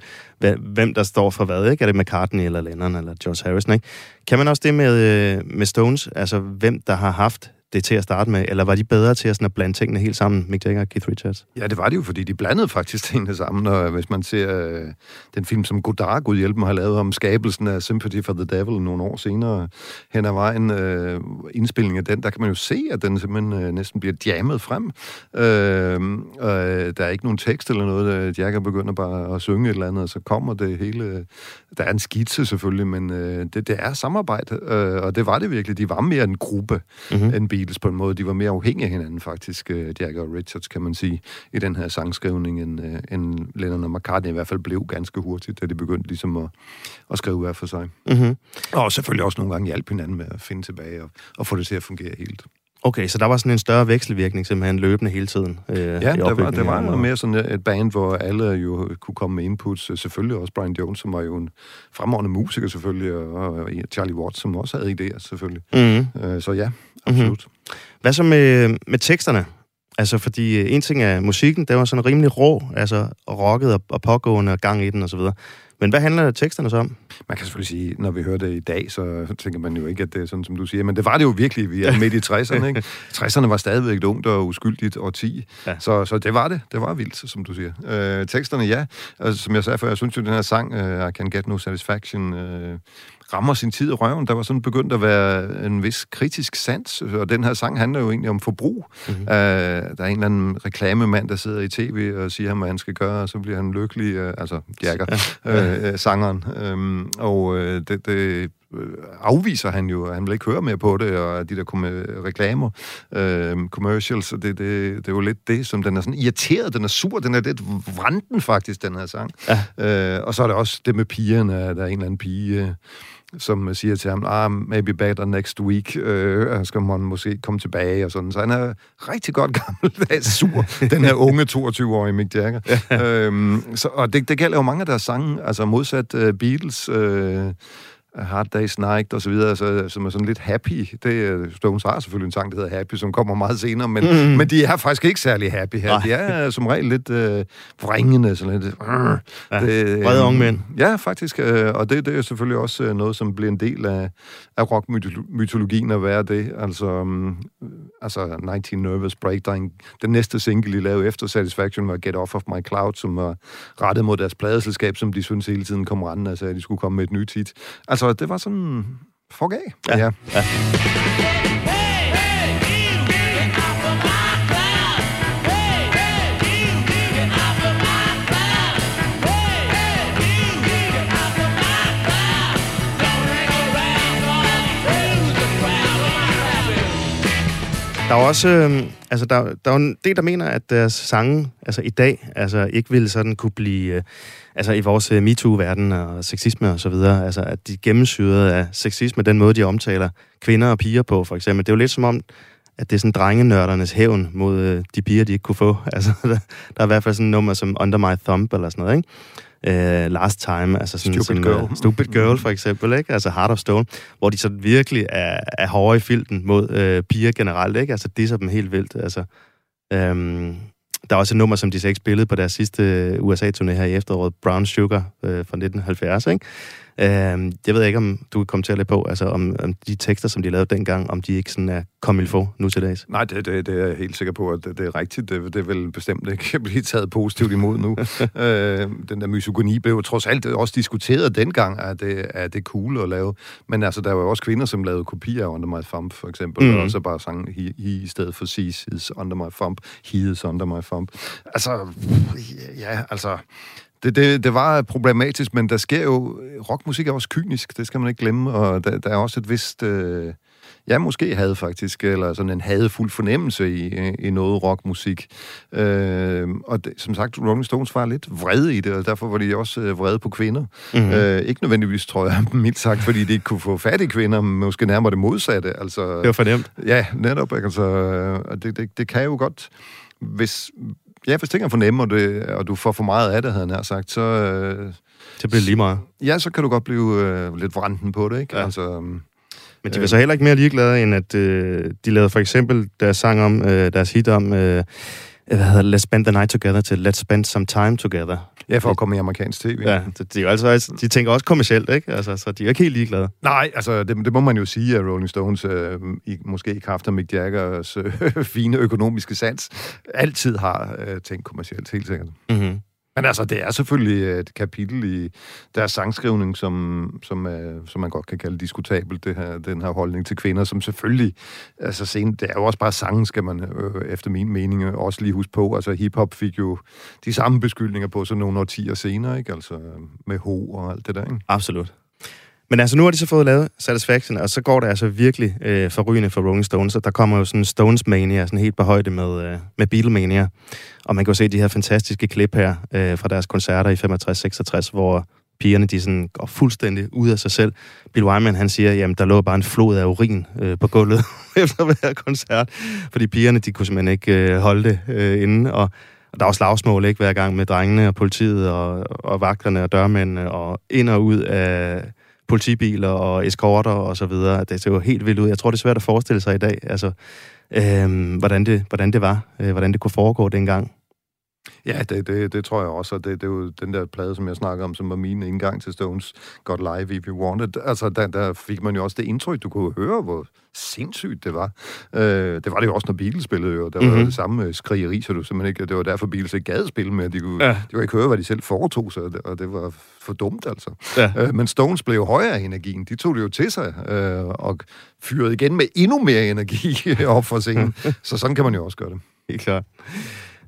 hvem der står for hvad, ikke? Er det McCartney eller Lennon eller George Harrison, ikke? Kan man også det med, med Stones, altså hvem der har haft det til at starte med, eller var de bedre til at, sådan at blande tingene helt sammen, Mick Jagger og Keith Richards?
Ja, det var det jo, fordi de blandede faktisk tingene sammen, og hvis man ser øh, den film, som Godard, Gud hjælp mig, har lavet om skabelsen af Sympathy for the Devil nogle år senere hen ad vejen, øh, indspilling af den, der kan man jo se, at den simpelthen øh, næsten bliver jammet frem. Øh, øh, der er ikke nogen tekst eller noget, Jagger begynder bare at synge et eller andet, og så kommer det hele... Der er en skitse selvfølgelig, men øh, det, det er samarbejde, øh, og det var det virkelig. De var mere en gruppe mm-hmm. end Beatles på en måde. De var mere afhængige af hinanden faktisk, øh, Jagger og Richards, kan man sige, i den her sangskrivning, end, øh, end Lennon og McCartney i hvert fald blev ganske hurtigt, da de begyndte ligesom at, at skrive hver for sig. Mm-hmm. Og selvfølgelig også nogle gange hjælpe hinanden med at finde tilbage og, og få det til at fungere helt.
Okay, så der var sådan en større vekselvirkning simpelthen løbende hele tiden?
Øh, ja, der var, der var noget mere sådan et band, hvor alle jo kunne komme med inputs. Selvfølgelig også Brian Jones, som var jo en fremragende musiker selvfølgelig, og, og Charlie Watts, som også havde idéer selvfølgelig. Mm-hmm. Øh, så ja, absolut. Mm-hmm.
Hvad så med, med teksterne? Altså, fordi øh, en ting er musikken, det var sådan rimelig rå, altså rocket og, og pågående og gang i den osv. Men hvad handler teksterne så om?
Man kan selvfølgelig sige, når vi hører det i dag, så tænker man jo ikke, at det er sådan, som du siger. Men det var det jo virkelig, vi er midt i 60'erne. Ikke? 60'erne var stadigvæk et ungt og uskyldigt årti. Ja. Så, så det var det. Det var vildt, som du siger. Øh, teksterne, ja. Altså, som jeg sagde før, jeg synes jo, den her sang, uh, I Can Get No Satisfaction, uh, rammer sin tid i røven. Der var sådan begyndt at være en vis kritisk sans, og den her sang handler jo egentlig om forbrug. Mm-hmm. Uh, der er en eller anden reklamemand, der sidder i tv og siger ham, hvad han skal gøre, og så bliver han lykkelig, uh, altså Jagger, ja. uh, sangeren. Um, og uh, det, det afviser han jo, han vil ikke høre mere på det, og de der reklamer, uh, commercials, det, det, det er jo lidt det, som den er sådan irriteret, den er sur, den er lidt vranden faktisk, den her sang. Ja. Uh, og så er der også det med pigerne, der er en eller anden pige, som siger til ham, ah, maybe better next week, øh, skal man måske komme tilbage og sådan. Så han er rigtig godt gammel, sur, den her unge 22-årige Mick Jagger. Ja. Øhm, så, og det, det gælder jo mange af deres sange, altså modsat uh, Beatles, øh, Hard Day's Night og så videre, som er sådan lidt happy. Det, Stones har selvfølgelig en sang, der hedder Happy, som kommer meget senere, men, mm. men de er faktisk ikke særlig happy her. Nej. De er som regel lidt øh, vringende, sådan lidt... Øh,
ja, det, øh, unge mænd.
Ja, faktisk, øh, og det, det er selvfølgelig også øh, noget, som bliver en del af, af rockmytologien at være det. Altså, um, altså 19 Nervous Breakdown, den næste single, de lavede efter Satisfaction, var Get Off of My Cloud, som var rettet mod deres pladeselskab, som de synes hele tiden kom rendende og sagde, at de skulle komme med et nyt hit. Altså, det var sådan... Fuck af. Ja. ja. ja.
Der er også, øh, altså der, der er en del, der mener, at deres sange, altså i dag, altså ikke ville sådan kunne blive, øh, altså i vores øh, MeToo-verden og sexisme og så videre, altså at de gennemsyrede af sexisme, den måde, de omtaler kvinder og piger på, for eksempel. Det er jo lidt som om, at det er sådan drengenørdernes hævn mod øh, de piger, de ikke kunne få. Altså, der, der er i hvert fald sådan en nummer som Under My Thumb eller sådan noget, ikke? uh, Last Time, altså sådan
Stupid
som,
Girl. Uh,
Stupid Girl for eksempel, ikke? Altså Heart of Stone, hvor de så virkelig er, er hårde i filten mod uh, piger generelt, ikke? Altså disser dem helt vildt, altså. Um, der er også et nummer, som de så ikke spillede på deres sidste øh, USA-turné her i efteråret, Brown Sugar øh, fra 1970, ikke? Øh, jeg ved ikke, om du kan kommentere lidt på, altså om, om de tekster, som de lavede dengang, om de ikke sådan er kommet få nu til dags.
Nej, det, det, det er jeg helt sikker på, at det, det er rigtigt. Det, det vil bestemt ikke blive taget positivt imod nu. øh, den der misogoni blev trods alt også diskuteret dengang, at det, er det cool at lave. Men altså, der var jo også kvinder, som lavede kopier af Under My Thumb, for eksempel, mm. og så bare sang he, he i stedet for She's Under My Thumb, He is Under My Thumb. Altså, ja, altså det, det, det var problematisk, men der sker jo... Rockmusik er også kynisk, det skal man ikke glemme, og der, der er også et vist... Øh, ja, måske havde faktisk, eller sådan en hadefuld fornemmelse i, i noget rockmusik. Øh, og det, som sagt, Rolling Stones var lidt vrede i det, og derfor var de også øh, vrede på kvinder. Mm-hmm. Øh, ikke nødvendigvis, tror jeg, mildt sagt, fordi de ikke kunne få fat i kvinder, men måske nærmere det modsatte. Altså,
det var fornemt.
Ja, netop. Altså, det, det, det kan jo godt hvis, ja, hvis ting er for nemme, og, det, og du får for meget af det, havde han sagt, så... Øh,
det bliver lige meget.
Ja, så kan du godt blive øh, lidt vranden på det, ikke? Ja. Altså,
øhm, men de var så heller ikke mere ligeglade, end at øh, de lavede for eksempel deres sang om, øh, deres hit om, øh, hvad hedder Let's Spend the Night Together til Let's Spend Some Time Together.
Ja, for at komme i amerikansk tv.
Ja, det, de, er altså, de tænker også kommercielt, ikke? Altså, så de er ikke helt ligeglade.
Nej, altså det, det må man jo sige, at Rolling Stones, øh, i, måske i kraft af Mick Jaggers øh, fine økonomiske sans, altid har øh, tænkt kommercielt, helt sikkert.
Mm-hmm.
Men altså, det er selvfølgelig et kapitel i deres sangskrivning, som, som, er, som man godt kan kalde diskutabelt, det her, den her holdning til kvinder, som selvfølgelig, altså sen, det er jo også bare sangen, skal man øh, efter min mening øh, også lige huske på. Altså, hiphop fik jo de samme beskyldninger på så nogle årtier senere, ikke? Altså, øh, med ho og alt det der, ikke?
Absolut. Men altså, nu har de så fået lavet Satisfaction, og så går det altså virkelig øh, forrygende for Rolling Stones, og der kommer jo sådan Stones Mania, sådan helt på højde med, øh, med Beatlemania. Og man kan jo se de her fantastiske klip her øh, fra deres koncerter i 65-66, hvor pigerne de sådan går fuldstændig ud af sig selv. Bill Wyman, han siger, jamen der lå bare en flod af urin øh, på gulvet efter hver koncert, fordi pigerne, de kunne simpelthen ikke øh, holde det øh, inde, og og der var slagsmål ikke hver gang med drengene og politiet og, og vagterne og dørmændene og ind og ud af, politibiler og eskorter og så videre. Det ser jo helt vildt ud. Jeg tror, det er svært at forestille sig i dag, altså, øh, hvordan, det, hvordan det var, øh, hvordan det kunne foregå dengang.
Ja, det, det, det tror jeg også, og det, det er jo den der plade, som jeg snakker om, som var min indgang til Stones God Live If You Wanted. Altså, der, der fik man jo også det indtryk, du kunne høre, hvor sindssygt det var. Øh, det var det jo også, når Beatles spillede jo. Der var mm-hmm. jo det samme øh, skrigeri, så du simpelthen ikke... Det var derfor, Beatles ikke gad spille med. De kunne, ja. de kunne ikke høre, hvad de selv foretog sig, og det var for dumt, altså. Ja. Øh, men Stones blev højere af energien. De tog det jo til sig, øh, og fyrede igen med endnu mere energi op for scenen. så sådan kan man jo også gøre det.
Helt klart.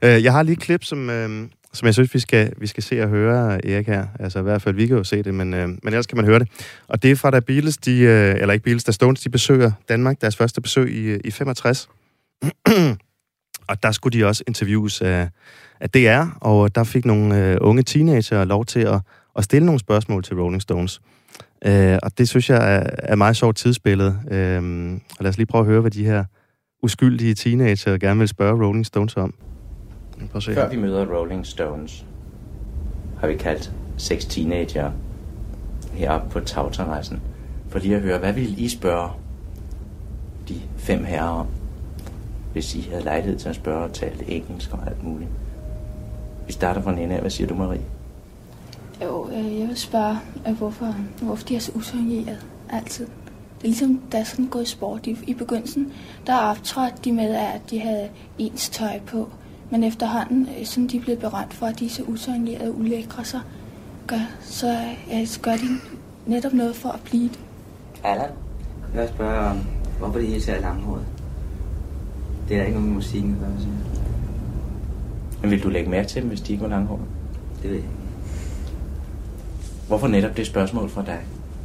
Øh, jeg har lige et klip, som, øh, som jeg synes, vi skal, vi skal se og høre, Erik her. Altså i hvert fald, vi kan jo se det, men, øh, men ellers kan man høre det. Og det er fra da Beatles, de, øh, eller ikke Beatles, da Stones, de besøger Danmark, deres første besøg i, øh, i 65. og der skulle de også interviews af, af DR, og der fik nogle øh, unge teenager lov til at, at stille nogle spørgsmål til Rolling Stones. Øh, og det synes jeg er, er meget sjovt tidsbillede. Øh, og lad os lige prøve at høre, hvad de her uskyldige teenager gerne vil spørge Rolling Stones om.
Prøv se. Før vi møder Rolling Stones, har vi kaldt seks teenager heroppe på tagterrassen, for lige at høre, hvad ville I spørge de fem herrer om, hvis I havde lejlighed til at spørge og tale engelsk og alt muligt? Vi starter fra en af. Hvad siger du, Marie?
Jo, øh, jeg vil spørge, øh, hvorfor, hvorfor de er så usorienteret altid. Det er ligesom, der er sådan gået sport i, i begyndelsen. Der optrådte de med, at de havde ens tøj på. Men efterhånden, øh, som de er blevet berømt for, at de er så usoignerede og ulækre, så gør, så, ja, så gør de netop noget for at blive det.
Allan, jeg vil spørge om, hvorfor de er langhåret? Det er der ikke noget med musikken at gøre,
Men vil du lægge mærke til dem, hvis de ikke var langhåret?
Det ved jeg
Hvorfor netop det spørgsmål fra dig?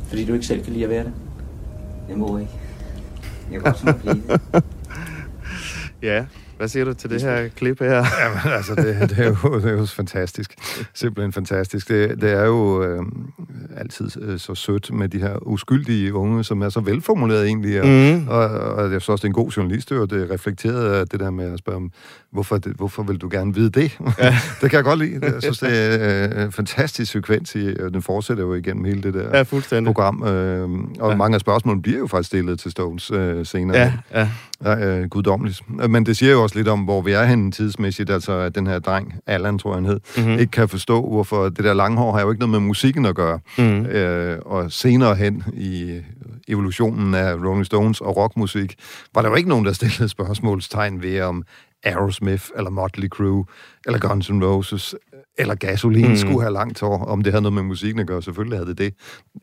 Fordi du ikke selv kan lide at være det?
Jeg må ikke. Jeg kan godt blive det.
Ja, hvad siger du til det her klip her?
Jamen, altså, det, det, er jo, det er jo fantastisk. Simpelthen fantastisk. Det, det er jo øh, altid øh, så sødt med de her uskyldige unge, som er så velformuleret egentlig. Og, mm. og, og jeg synes også, det er en god journalist, og det reflekterede det der med at spørge om, hvorfor, det, hvorfor vil du gerne vide det? Ja. det kan jeg godt lide. Jeg synes, det er øh, en fantastisk sekvens, i, og den fortsætter jo igennem hele det der ja, program. Øh, og ja. mange af spørgsmålene bliver jo faktisk stillet til Stones øh, senere.
Ja, ja.
Ja, øh, guddommeligt. Men det siger jo også lidt om, hvor vi er henne tidsmæssigt, altså at den her dreng, Allan tror jeg han hed, mm-hmm. ikke kan forstå, hvorfor det der lange hår har jo ikke noget med musikken at gøre. Mm-hmm. Øh, og senere hen i evolutionen af Rolling Stones og rockmusik, var der jo ikke nogen, der stillede spørgsmålstegn ved, om Aerosmith, eller Motley Crue, eller Guns N' Roses, eller Gasoline mm. skulle have langt hår, om det havde noget med musikken at gøre. Selvfølgelig havde det det.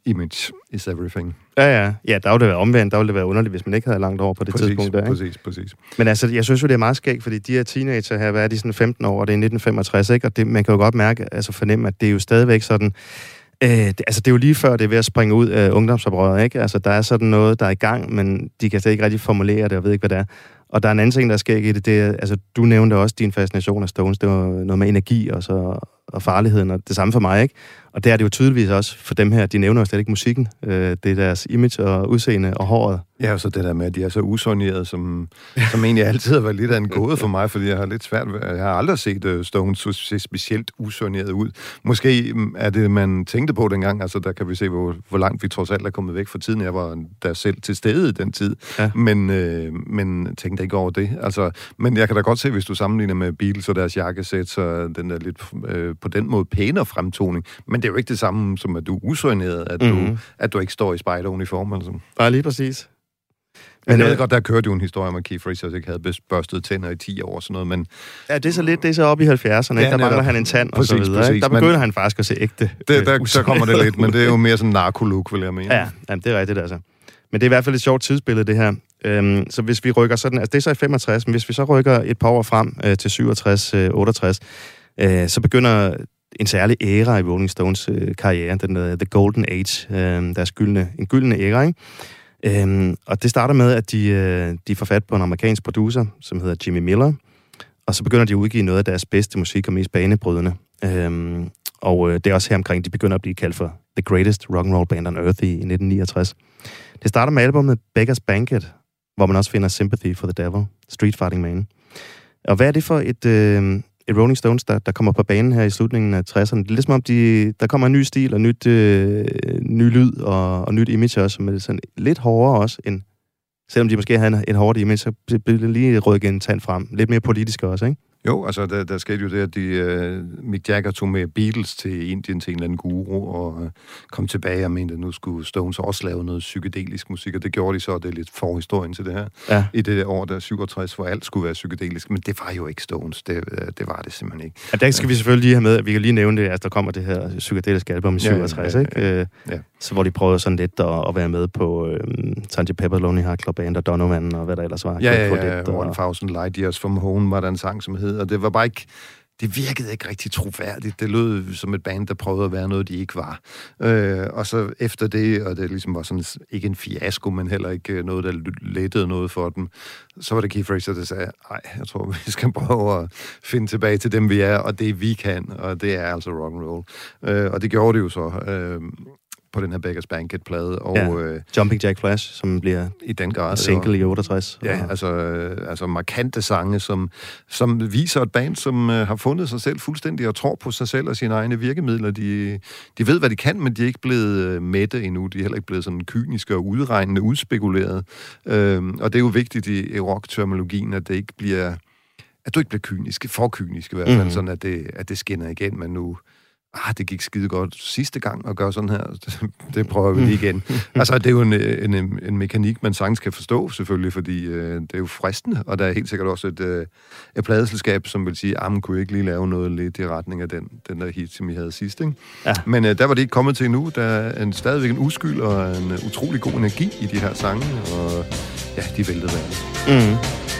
Image is everything.
Ja, ja. Ja, der ville det være omvendt. Der ville det være underligt, hvis man ikke havde langt hår på det præcis, tidspunkt der. Ikke?
Præcis, præcis.
Men altså, jeg synes jo, det er meget skægt, fordi de her teenager her, hvad er de sådan 15 år, og det er 1965, ikke? Og det, man kan jo godt mærke, altså fornemme, at det er jo stadigvæk sådan, Øh, det, altså, det er jo lige før, det er ved at springe ud af ungdomsoprøret, ikke? Altså, der er sådan noget, der er i gang, men de kan slet ikke rigtig formulere det, og ved ikke, hvad det er. Og der er en anden ting, der sker i det, det er, altså, du nævnte også din fascination af Stones, det var noget med energi og så, og farligheden, og det samme for mig, ikke? Og det er det jo tydeligvis også for dem her. De nævner jo slet ikke musikken. Øh, det er deres image og udseende og håret.
Ja, og så det der med, at de er så usonierede, som, som egentlig altid har været lidt af en gåde for mig, fordi jeg har lidt svært ved, jeg har aldrig set uh, Stones se specielt usoneret ud. Måske mm, er det, man tænkte på dengang, altså der kan vi se, hvor, hvor langt vi trods alt er kommet væk fra tiden. Jeg var der selv til stede i den tid, ja. men, øh, men tænkte ikke over det. Altså, men jeg kan da godt se, hvis du sammenligner med Beatles og deres jakkesæt, så den der lidt øh, på den måde pænere fremtoning. Men det er jo ikke det samme som, at du er usoneret, at, mm-hmm. du, mhm. at du ikke står i spejderuniform. Altså.
Bare lige præcis.
Men jeg ved øh, godt, der kørte jo en historie om, at Keith Richards ikke havde børstet tænder i 10 år og sådan noget, men...
Ja, det er så lidt, det er så op i 70'erne, ja, ikke? Der mangler han en tand præcis, og så videre, præcis, Der begynder men, han faktisk at se ægte.
Det, der, så kommer det lidt, men det er jo mere sådan narkoluk, vil jeg mene.
Ja, jamen, det er rigtigt, altså. Men det er i hvert fald et sjovt tidsbillede, det her. Øhm, så hvis vi rykker sådan, altså det er så i 65, men hvis vi så rykker et par år frem øh, til 67, øh, 68, øh, så begynder en særlig æra i Rolling Stones øh, karriere, den der The Golden Age, øh, deres gyldne, en gyldne æra, ikke? Øhm, og det starter med, at de, øh, de får fat på en amerikansk producer, som hedder Jimmy Miller, og så begynder de at udgive noget af deres bedste musik og mest banebrydende. Øhm, og øh, det er også her omkring, de begynder at blive kaldt for The Greatest Rock and Roll Band on Earth i, i 1969. Det starter med albumet Beggar's Banquet, hvor man også finder Sympathy for the Devil, Street Fighting Man. Og hvad er det for et, øh, et Rolling Stones, der, der kommer på banen her i slutningen af 60'erne. Det er ligesom om, de, der kommer en ny stil og nyt, øh, ny lyd og, og nyt image også, men sådan lidt hårdere også end selvom de måske havde en hårdt image, så bliver det lige rykket en tand frem. Lidt mere politisk også, ikke?
Jo, altså der, der skete jo det, at de, uh, Mick Jagger tog med Beatles til Indien til en eller anden guru, og uh, kom tilbage og mente, at nu skulle Stones også lave noget psykedelisk musik, og det gjorde de så, og det er lidt forhistorien til det her, ja. i det år der 67, hvor alt skulle være psykedelisk, men det var jo ikke Stones, det, uh, det var det simpelthen ikke.
Ja, der skal vi selvfølgelig lige have med, at vi kan lige nævne det, at der kommer det her psykedeliske album i 67, ja, ja, ja, ja. ikke? ja. Så hvor de prøvede sådan lidt at, at være med på øh, Sgt. Pepper Lonely Heart Club Band og Donovan og hvad der ellers var.
Ja, ja, ja, ja. One Thousand Light Years from Home var der en sang, som hed, og det var bare ikke det virkede ikke rigtig troværdigt. Det lød som et band, der prøvede at være noget, de ikke var. Øh, og så efter det, og det ligesom var sådan, ikke en fiasko, men heller ikke øh, noget, der lettede noget for dem, så var det Keith Richards, der sagde, nej, jeg tror, vi skal prøve at finde tilbage til dem, vi er, og det vi kan, og det er altså rock and roll. Øh, og det gjorde det jo så. Øh, på den her Beggars Banquet-plade. Og, ja.
øh, Jumping Jack Flash, som bliver
i den grad,
single i 68.
Ja, og... altså, øh, altså markante sange, som, som viser et band, som øh, har fundet sig selv fuldstændig og tror på sig selv og sine egne virkemidler. De, de ved, hvad de kan, men de er ikke blevet øh, mætte endnu. De er heller ikke blevet sådan kyniske og udregnende, udspekuleret. Øh, og det er jo vigtigt i, i rock-terminologien, at det ikke bliver at du ikke bliver kynisk, for kynisk i hvert fald, mm. sådan at det, at det skinner igen, men nu, ah, det gik skide godt sidste gang at gøre sådan her, det prøver vi lige igen. altså, det er jo en, en, en mekanik, man sagtens kan forstå, selvfølgelig, fordi øh, det er jo fristende, og der er helt sikkert også et, øh, et pladeselskab, som vil sige, ah, man kunne ikke lige lave noget lidt i retning af den, den der hit, som vi havde sidst, ikke? Ja. Men øh, der var det ikke kommet til endnu. Der er en, stadigvæk en uskyld og en utrolig god energi i de her sange, og ja, de væltede værd. Mm.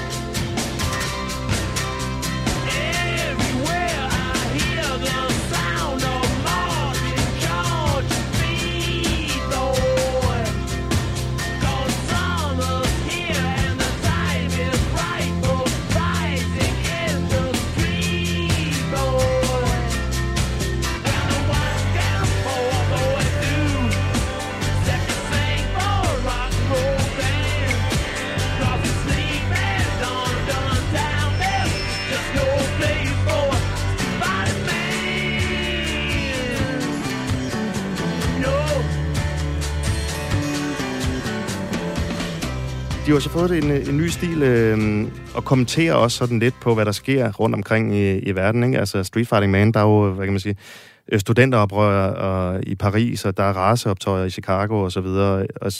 Fået en, øh, en ny stil øh, og kommenterer også sådan lidt på, hvad der sker rundt omkring i, i verden. Ikke? Altså Street Fighting Man, der er jo, hvad kan man sige, øh, studenteroprør og, i Paris, og der er raceoptøjer i Chicago og så videre. Og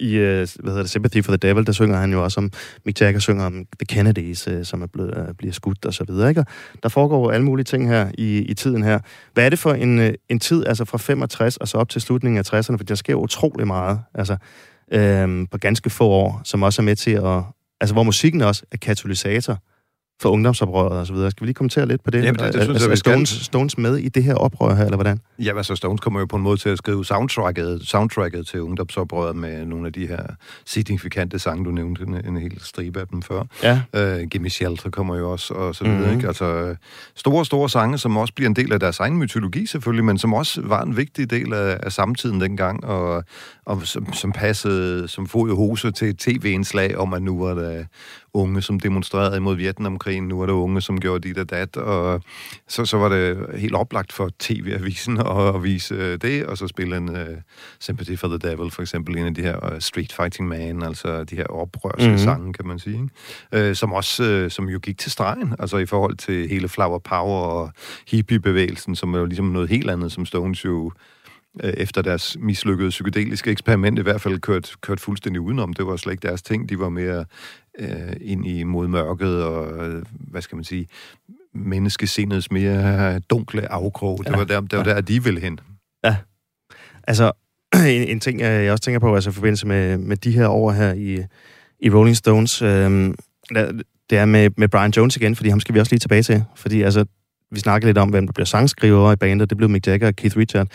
i, øh, hvad hedder det, Sympathy for the Devil, der synger han jo også om, Mick Jagger synger om The Kennedys, øh, som er blevet, øh, bliver skudt og så videre, ikke? Og der foregår alle mulige ting her i, i tiden her. Hvad er det for en, øh, en tid, altså fra 65 og så op til slutningen af 60'erne, for der sker utrolig meget. Altså, øh, på ganske få år, som også er med til at... Altså, hvor musikken også er katalysator for ungdomsoprøret og så videre. Skal vi lige kommentere lidt på det?
Jamen, det, det synes
er,
jeg,
er Stones, Stones med i det her oprør her, eller hvordan?
Ja, altså Stones kommer jo på en måde til at skrive soundtracket, soundtracket til ungdomsoprøret med nogle af de her signifikante sange, du nævnte en, en hel stribe af dem før.
Ja.
Uh, Gimme Shelter kommer jo også, og så videre, mm-hmm. ikke? Altså, store, store sange, som også bliver en del af deres egen mytologi selvfølgelig, men som også var en vigtig del af, af samtiden dengang, og, og som, som passede som fod i hose til tv-indslag om, at nu var der unge, som demonstrerede imod Vietnamkrigen, nu er der unge, som gjorde dit og dat, og så, så var det helt oplagt for tv-avisen at, at vise det, og så spille en uh, Sympathy for the Devil, for eksempel en af de her uh, Street Fighting Man, altså de her oprørske mm-hmm. sange, kan man sige, ikke? Uh, som også uh, som jo gik til stregen, altså i forhold til hele Flower Power og hippie-bevægelsen, som er jo ligesom noget helt andet, som Stones jo efter deres mislykkede psykedeliske eksperiment i hvert fald kørt, kørt fuldstændig udenom. Det var slet ikke deres ting. De var mere øh, ind i mod mørket og, hvad skal man sige, menneskesindets mere dunkle afkrog. Det var der, det var der de ville hen.
Ja. Altså, en, en ting, jeg også tænker på, altså i forbindelse med, med de her år her i, i Rolling Stones, øh, det er med, med Brian Jones igen, fordi ham skal vi også lige tilbage til. Fordi altså, vi snakker lidt om, hvem der bliver sangskriver i bandet. Det blev Mick Jagger og Keith Richard.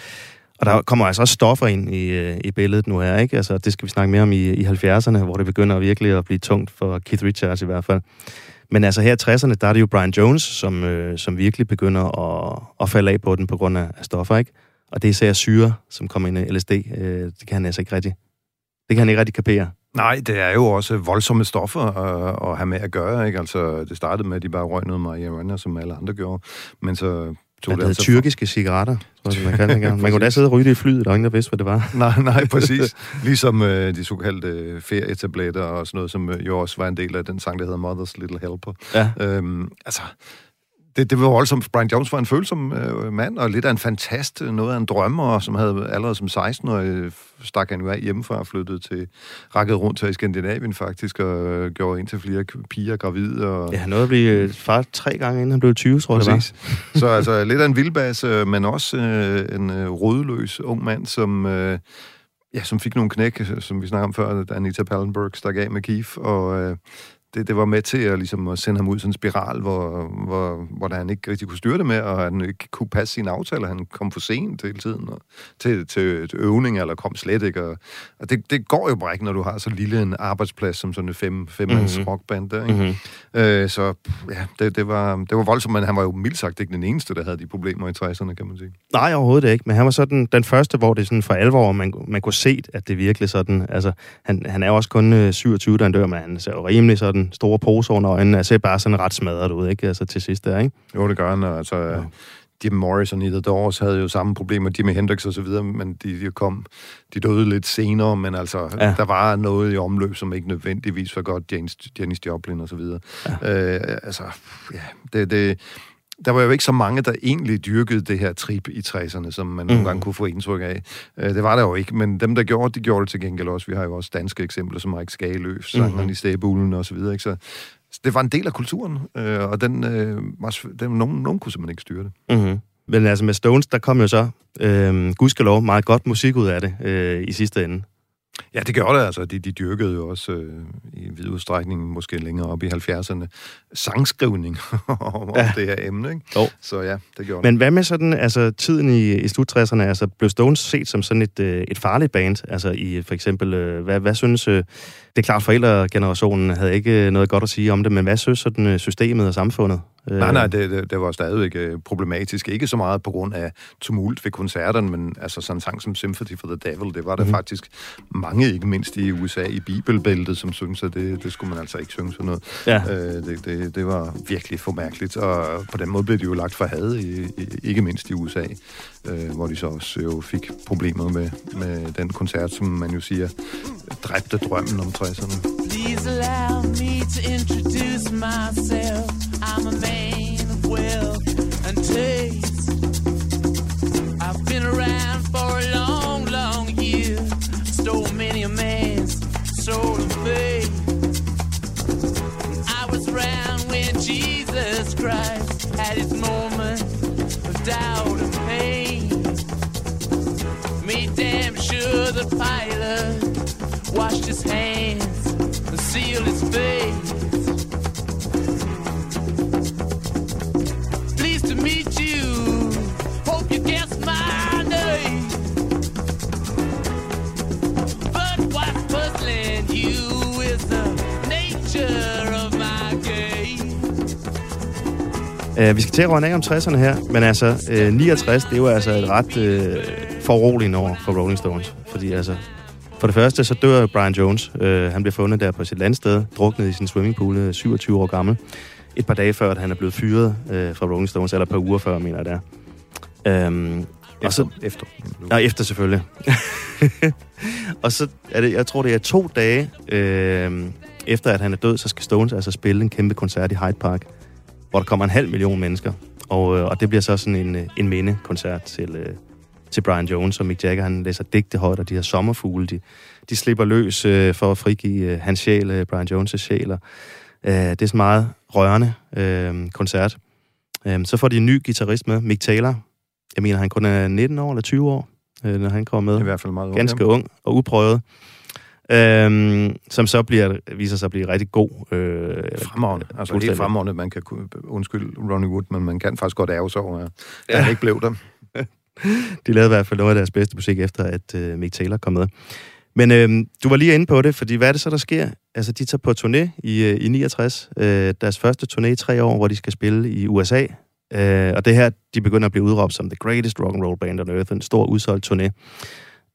Og der kommer altså også stoffer ind i, øh, i billedet nu her, ikke? Altså, det skal vi snakke mere om i, i 70'erne, hvor det begynder virkelig at blive tungt for Keith Richards i hvert fald. Men altså her i 60'erne, der er det jo Brian Jones, som, øh, som virkelig begynder at, at falde af på den på grund af stoffer, ikke? Og det er især syre, som kommer ind i LSD. Øh, det kan han altså ikke rigtig. Det kan han ikke rigtig kapere.
Nej, det er jo også voldsomme stoffer at, at have med at gøre, ikke? Altså, det startede med, at de bare røg noget marihuana, som alle andre gjorde. Men så
tog det, altså tyrkiske cigaretter, tror jeg, man kan. Man kunne da sidde og ryge det i flyet, og ingen der vidste, hvad det var.
nej, nej, præcis. Ligesom øh, de såkaldte ferietabletter og sådan noget, som øh, jo også var en del af den sang, der hedder Mother's Little Helper. Ja. Øhm, altså, det, det var voldsomt. Brian Jones var en følsom øh, mand, og lidt af en fantast, noget af en drømmer, som havde allerede som 16-årig stak han jo af hjemmefra og flyttede til, rakket rundt til i Skandinavien faktisk, og øh, gjorde ind til flere piger gravide. Og...
Ja, han nåede at blive øh, far tre gange, inden han blev 20, tror jeg det
var. Så altså lidt af en vildbas, øh, men også øh, en øh, rådløs ung mand, som... Øh, ja, som fik nogle knæk, som vi snakkede om før, da Anita Pallenberg stak af med Keith, og øh, det, det var med til at, ligesom, at sende ham ud i sådan en spiral, hvor, hvor, hvor han ikke rigtig kunne styre det med, og han ikke kunne passe sine aftaler. Han kom for sent hele tiden og, til, til, til øvning, eller kom slet ikke. Og, og det, det går jo bare ikke, når du har så lille en arbejdsplads som sådan en fem, femmands mm-hmm. rockband der. Ikke? Mm-hmm. Øh, så ja, det, det, var, det var voldsomt, men han var jo mildt sagt ikke den eneste, der havde de problemer i 60'erne, kan man sige.
Nej, overhovedet ikke, men han var sådan den første, hvor det sådan for alvor, man, man kunne se, at det virkelig sådan, altså, han, han er jo også kun 27, øh, han dør, men han ser jo rimelig sådan store poser under øjnene. Ser bare sådan ret smadret ud, ikke? Altså til sidst der, ikke?
Jo, det gør han. Altså, ja. Jim Morrison i The Doors havde jo samme problemer, Jimi Hendrix og så videre, men de, de kom, de døde lidt senere, men altså, ja. der var noget i omløb, som ikke nødvendigvis var godt, Janis, Janis Joplin og så videre. Ja. Øh, altså, ja, det, det, der var jo ikke så mange, der egentlig dyrkede det her trip i 60'erne, som man mm. nogle gange kunne få indtryk af. Øh, det var der jo ikke, men dem, der gjorde det, de gjorde det til gengæld også. Vi har jo også danske eksempler, som Mike Skageløf, sangeren mm. i Stæbulen og så videre. Ikke? Så det var en del af kulturen, øh, og den, øh, var, den, nogen, nogen kunne simpelthen ikke styre det.
Mm-hmm. Men altså med Stones, der kom jo så, øh, gudskelov, meget godt musik ud af det øh, i sidste ende.
Ja, det gjorde det altså. De, de dyrkede jo også øh, i vid udstrækning, måske længere op i 70'erne, sangskrivning om ja. det her emne. Ikke?
Jo.
Så ja, det gjorde
Men det. hvad med sådan, altså tiden i, i slut 60'erne, altså blev Stones set som sådan et, øh, et farligt band? Altså i for eksempel, øh, hvad, hvad synes, øh, det er klart forældregenerationen havde ikke noget godt at sige om det, men hvad synes sådan øh, systemet og samfundet?
Nej, nej, det, det, det var stadigvæk øh, problematisk. Ikke så meget på grund af tumult ved koncerterne, men altså sådan en sang som Sympathy for the Devil, det var der mm. faktisk mange, ikke mindst i USA, i bibelbæltet, som synes, at det, det skulle man altså ikke synge sådan noget. Ja. Øh, det, det, det var virkelig for mærkeligt, og på den måde blev det jo lagt for had, i, i, ikke mindst i USA, øh, hvor de så også jo fik problemer med, med den koncert, som man jo siger, dræbte drømmen om 60'erne. Please allow me to introduce myself. I'm a man of wealth and taste. I've been around for a long, long year. Stole many a man's soul and faith. I was around when Jesus Christ had his moment of doubt and pretty damn sure the pilot washed his hands and sealed his face.
Pleased to meet you. Hope you guess my name. But what's puzzling you is the nature of my game.
Uh, vi skal til at runde af om 60'erne her, men altså, øh, uh, 69, det var altså et ret... Uh, foruroligende år for Rolling Stones. Fordi altså, for det første, så dør Brian Jones. Uh, han bliver fundet der på sit landsted, druknet i sin swimmingpool, 27 år gammel. Et par dage før, at han er blevet fyret uh, fra Rolling Stones, eller et par uger før, mener jeg det er. Um,
efter, og så, efter.
Nej, efter selvfølgelig. og så er det, jeg tror, det er to dage øh, efter, at han er død, så skal Stones altså spille en kæmpe koncert i Hyde Park, hvor der kommer en halv million mennesker. Og, øh, og det bliver så sådan en, øh, en mindekoncert til, øh, til Brian Jones, og Mick Jagger, han læser digte højt, og de her sommerfugle, de, de slipper løs øh, for at frigive øh, hans sjæl, øh, Brian Jones' sjæl. Og, øh, det er sådan meget rørende øh, koncert. Øh, så får de en ny guitarist med, Mick Taylor. Jeg mener, han kun er 19 år eller 20 år, øh, når han kommer med.
I hvert fald meget ung.
Ganske ung og uprøvet. Øhm, som så bliver, viser sig at blive rigtig god.
Øh, fremragende. Altså helt fremragende. Man kan undskylde Ronnie Wood, men man kan faktisk godt ærge sig over, at ja. han ikke blev der.
De lavede i hvert fald noget af deres bedste musik, efter at øh, Mick Taylor kom med. Men øh, du var lige inde på det, fordi hvad er det så, der sker? Altså, de tager på turné i, øh, i 69. Øh, deres første turné i tre år, hvor de skal spille i USA. Øh, og det her, de begynder at blive udråbt som the greatest rock and roll band on earth, en stor udsolgt turné.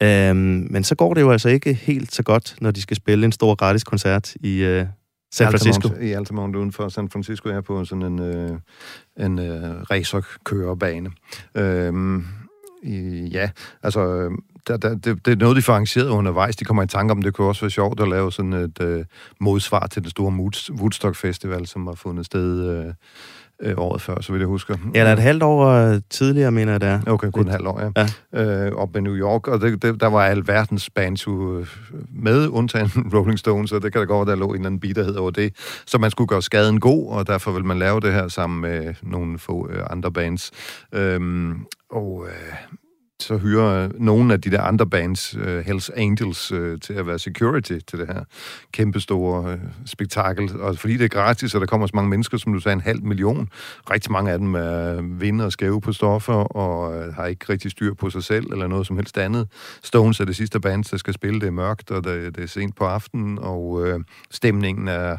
Øh, men så går det jo altså ikke helt så godt, når de skal spille en stor gratis koncert i øh, San Francisco.
Altamont, I Altamont uden for San Francisco er på sådan en, øh, en øh, racerkørebane. Øh, ja, altså øhm, der, der, det, det er noget, de får arrangeret undervejs. De kommer i tanke om, det kunne også være sjovt at lave sådan et øh, modsvar til den store Woodstock Festival, som har fundet sted øh, øh, året før, så vidt jeg husker.
Ja, der er et halvt år tidligere, mener jeg, det er.
Okay, kun et halvt år, ja. ja. Øh, op i New York, og det, det, der var alverdens bands med, undtagen Rolling Stones, og det kan da godt være, der lå en eller anden bitterhed over det. Så man skulle gøre skaden god, og derfor vil man lave det her sammen med nogle få øh, andre bands. Øhm, og øh, så hyrer øh, nogle af de der andre bands, uh, Hells Angels, uh, til at være security til det her kæmpestore uh, spektakel. Og fordi det er gratis, og der kommer så mange mennesker, som du sagde, en halv million. Rigtig mange af dem er vinder og skæve på stoffer, og uh, har ikke rigtig styr på sig selv, eller noget som helst andet. Stones er det sidste band, der skal spille. Det er mørkt, og det, det er sent på aftenen, og uh, stemningen er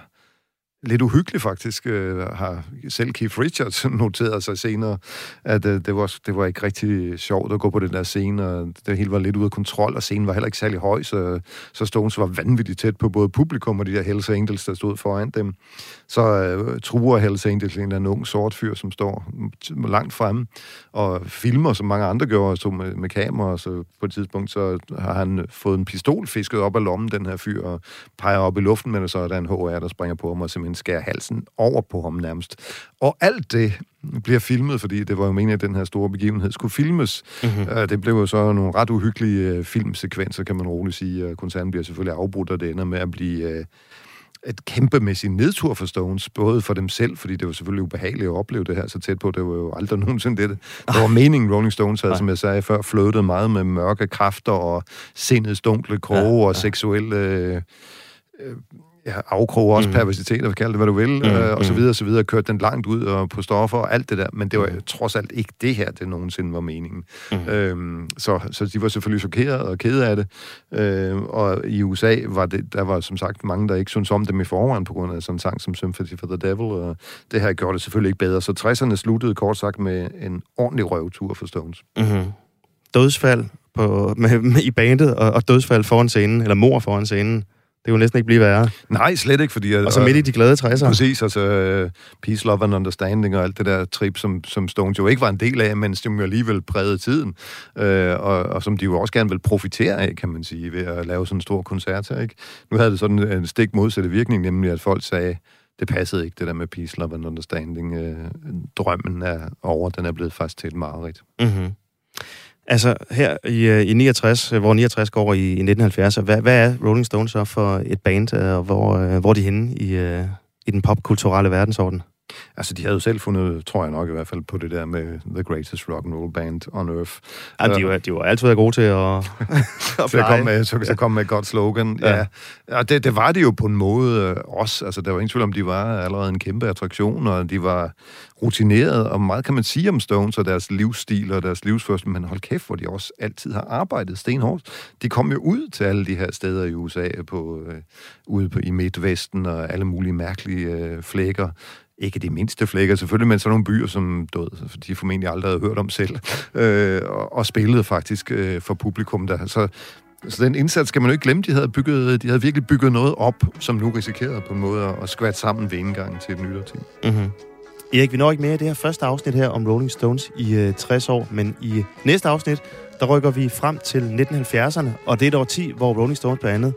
lidt uhyggeligt faktisk, øh, har selv Keith Richards noteret sig senere, at øh, det, var, det var ikke rigtig sjovt at gå på den der scene, og det hele var lidt ude af kontrol, og scenen var heller ikke særlig høj, så, så Stones var vanvittigt tæt på både publikum og de der Hells Angels, der stod foran dem. Så øh, truer Hells Angels en eller anden ung sort fyr, som står langt fremme, og filmer, som mange andre gjorde, så med, med kamera, så på et tidspunkt, så har han fået en pistol fisket op af lommen, den her fyr, og peger op i luften, men så er der en HR, der springer på ham og simpelthen skærer halsen over på ham nærmest. Og alt det bliver filmet, fordi det var jo meningen, at den her store begivenhed skulle filmes. Mm-hmm. Det blev jo så nogle ret uhyggelige øh, filmsekvenser, kan man roligt sige. Koncernen bliver selvfølgelig afbrudt, og det ender med at blive øh, et kæmpemæssigt nedtur for Stones, både for dem selv, fordi det var selvfølgelig ubehageligt at opleve det her så tæt på. Det var jo aldrig nogensinde det. Det var meningen, Rolling Stones havde, som jeg sagde før, fløtet meget med mørke kræfter og sindets dunkle kroge ja, ja. og seksuelle... Øh, ja, afkrog også mm. perversitet, og kalde det, hvad du vil, mm. øh, og så mm. videre, og så videre, kørt den langt ud og på stoffer og alt det der, men det var mm. trods alt ikke det her, det nogensinde var meningen. Mm. Øhm, så, så de var selvfølgelig chokeret og kede af det, øh, og i USA var det, der var som sagt mange, der ikke syntes om dem i forvejen, på grund af sådan en sang som Sympathy for the Devil, og det her gjorde det selvfølgelig ikke bedre, så 60'erne sluttede kort sagt med en ordentlig røvtur for Stones.
Mm-hmm. Dødsfald på, med, med, i bandet, og, og dødsfald foran scenen, eller mor foran scenen, det kunne næsten ikke blive værre.
Nej, slet ikke, fordi...
Og så midt i de glade 60'er.
Præcis, altså uh, Peace, Love and Understanding og alt det der trip, som, som Stones jo ikke var en del af, men som jo alligevel prægede tiden, uh, og, og som de jo også gerne vil profitere af, kan man sige, ved at lave sådan en stor koncert her, ikke? Nu havde det sådan en stik modsatte virkning, nemlig at folk sagde, det passede ikke, det der med Peace, Love and Understanding. Uh, drømmen er over, den er blevet faktisk til et mareridt.
Mm-hmm. Altså her i, øh, i 69, øh, hvor 69 går over i, i 1970, hvad, hvad er Rolling Stones så for et band, øh, og hvor, hvor er de henne i, i den popkulturelle verdensorden?
Altså, de havde jo selv fundet, tror jeg nok i hvert fald, på det der med The Greatest Rock and Roll Band on Earth.
Ja, de, var, de var altid gode til at,
at så komme med, så, så kom med et godt slogan. Ja, ja. ja det, det, var det jo på en måde øh, også. Altså, der var ingen tvivl om, de var allerede en kæmpe attraktion, og de var rutineret, og meget kan man sige om Stones og deres livsstil og deres livsførsel, men hold kæft, hvor de også altid har arbejdet stenhårdt. De kom jo ud til alle de her steder i USA, på, øh, ude på, i Midtvesten og alle mulige mærkelige øh, flækker ikke de mindste flækker selvfølgelig, men sådan nogle byer, som død, de formentlig aldrig havde hørt om selv, øh, og, og spillede faktisk øh, for publikum der. Så, så den indsats skal man jo ikke glemme, de havde, bygget, de havde virkelig bygget noget op, som nu risikerede på en måde at skvætte sammen ved indgangen til et nytårting.
Mm-hmm. Erik, vi når ikke mere i det her første afsnit her om Rolling Stones i øh, 60 år, men i næste afsnit, der rykker vi frem til 1970'erne, og det er et årti, hvor Rolling Stones blandt andet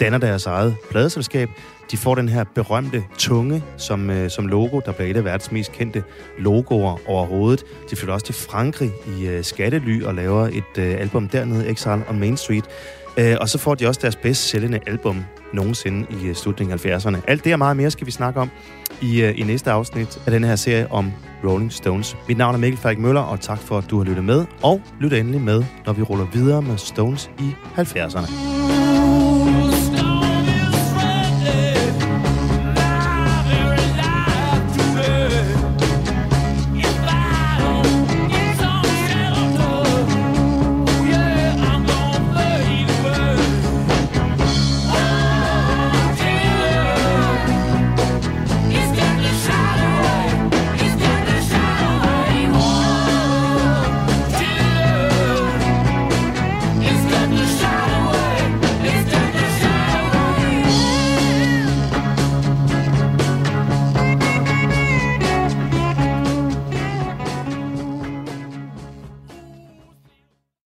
danner deres eget pladeselskab. De får den her berømte tunge som, øh, som logo, der bliver et af verdens mest kendte logoer overhovedet. De flytter også til Frankrig i øh, skattely og laver et øh, album dernede, Exile on Main Street. Øh, og så får de også deres bedst sælgende album nogensinde i øh, slutningen af 70'erne. Alt det og meget mere skal vi snakke om i, øh, i næste afsnit af den her serie om Rolling Stones. Mit navn er Mikkel Falk Møller, og tak for, at du har lyttet med. Og lyt endelig med, når vi ruller videre med Stones i 70'erne.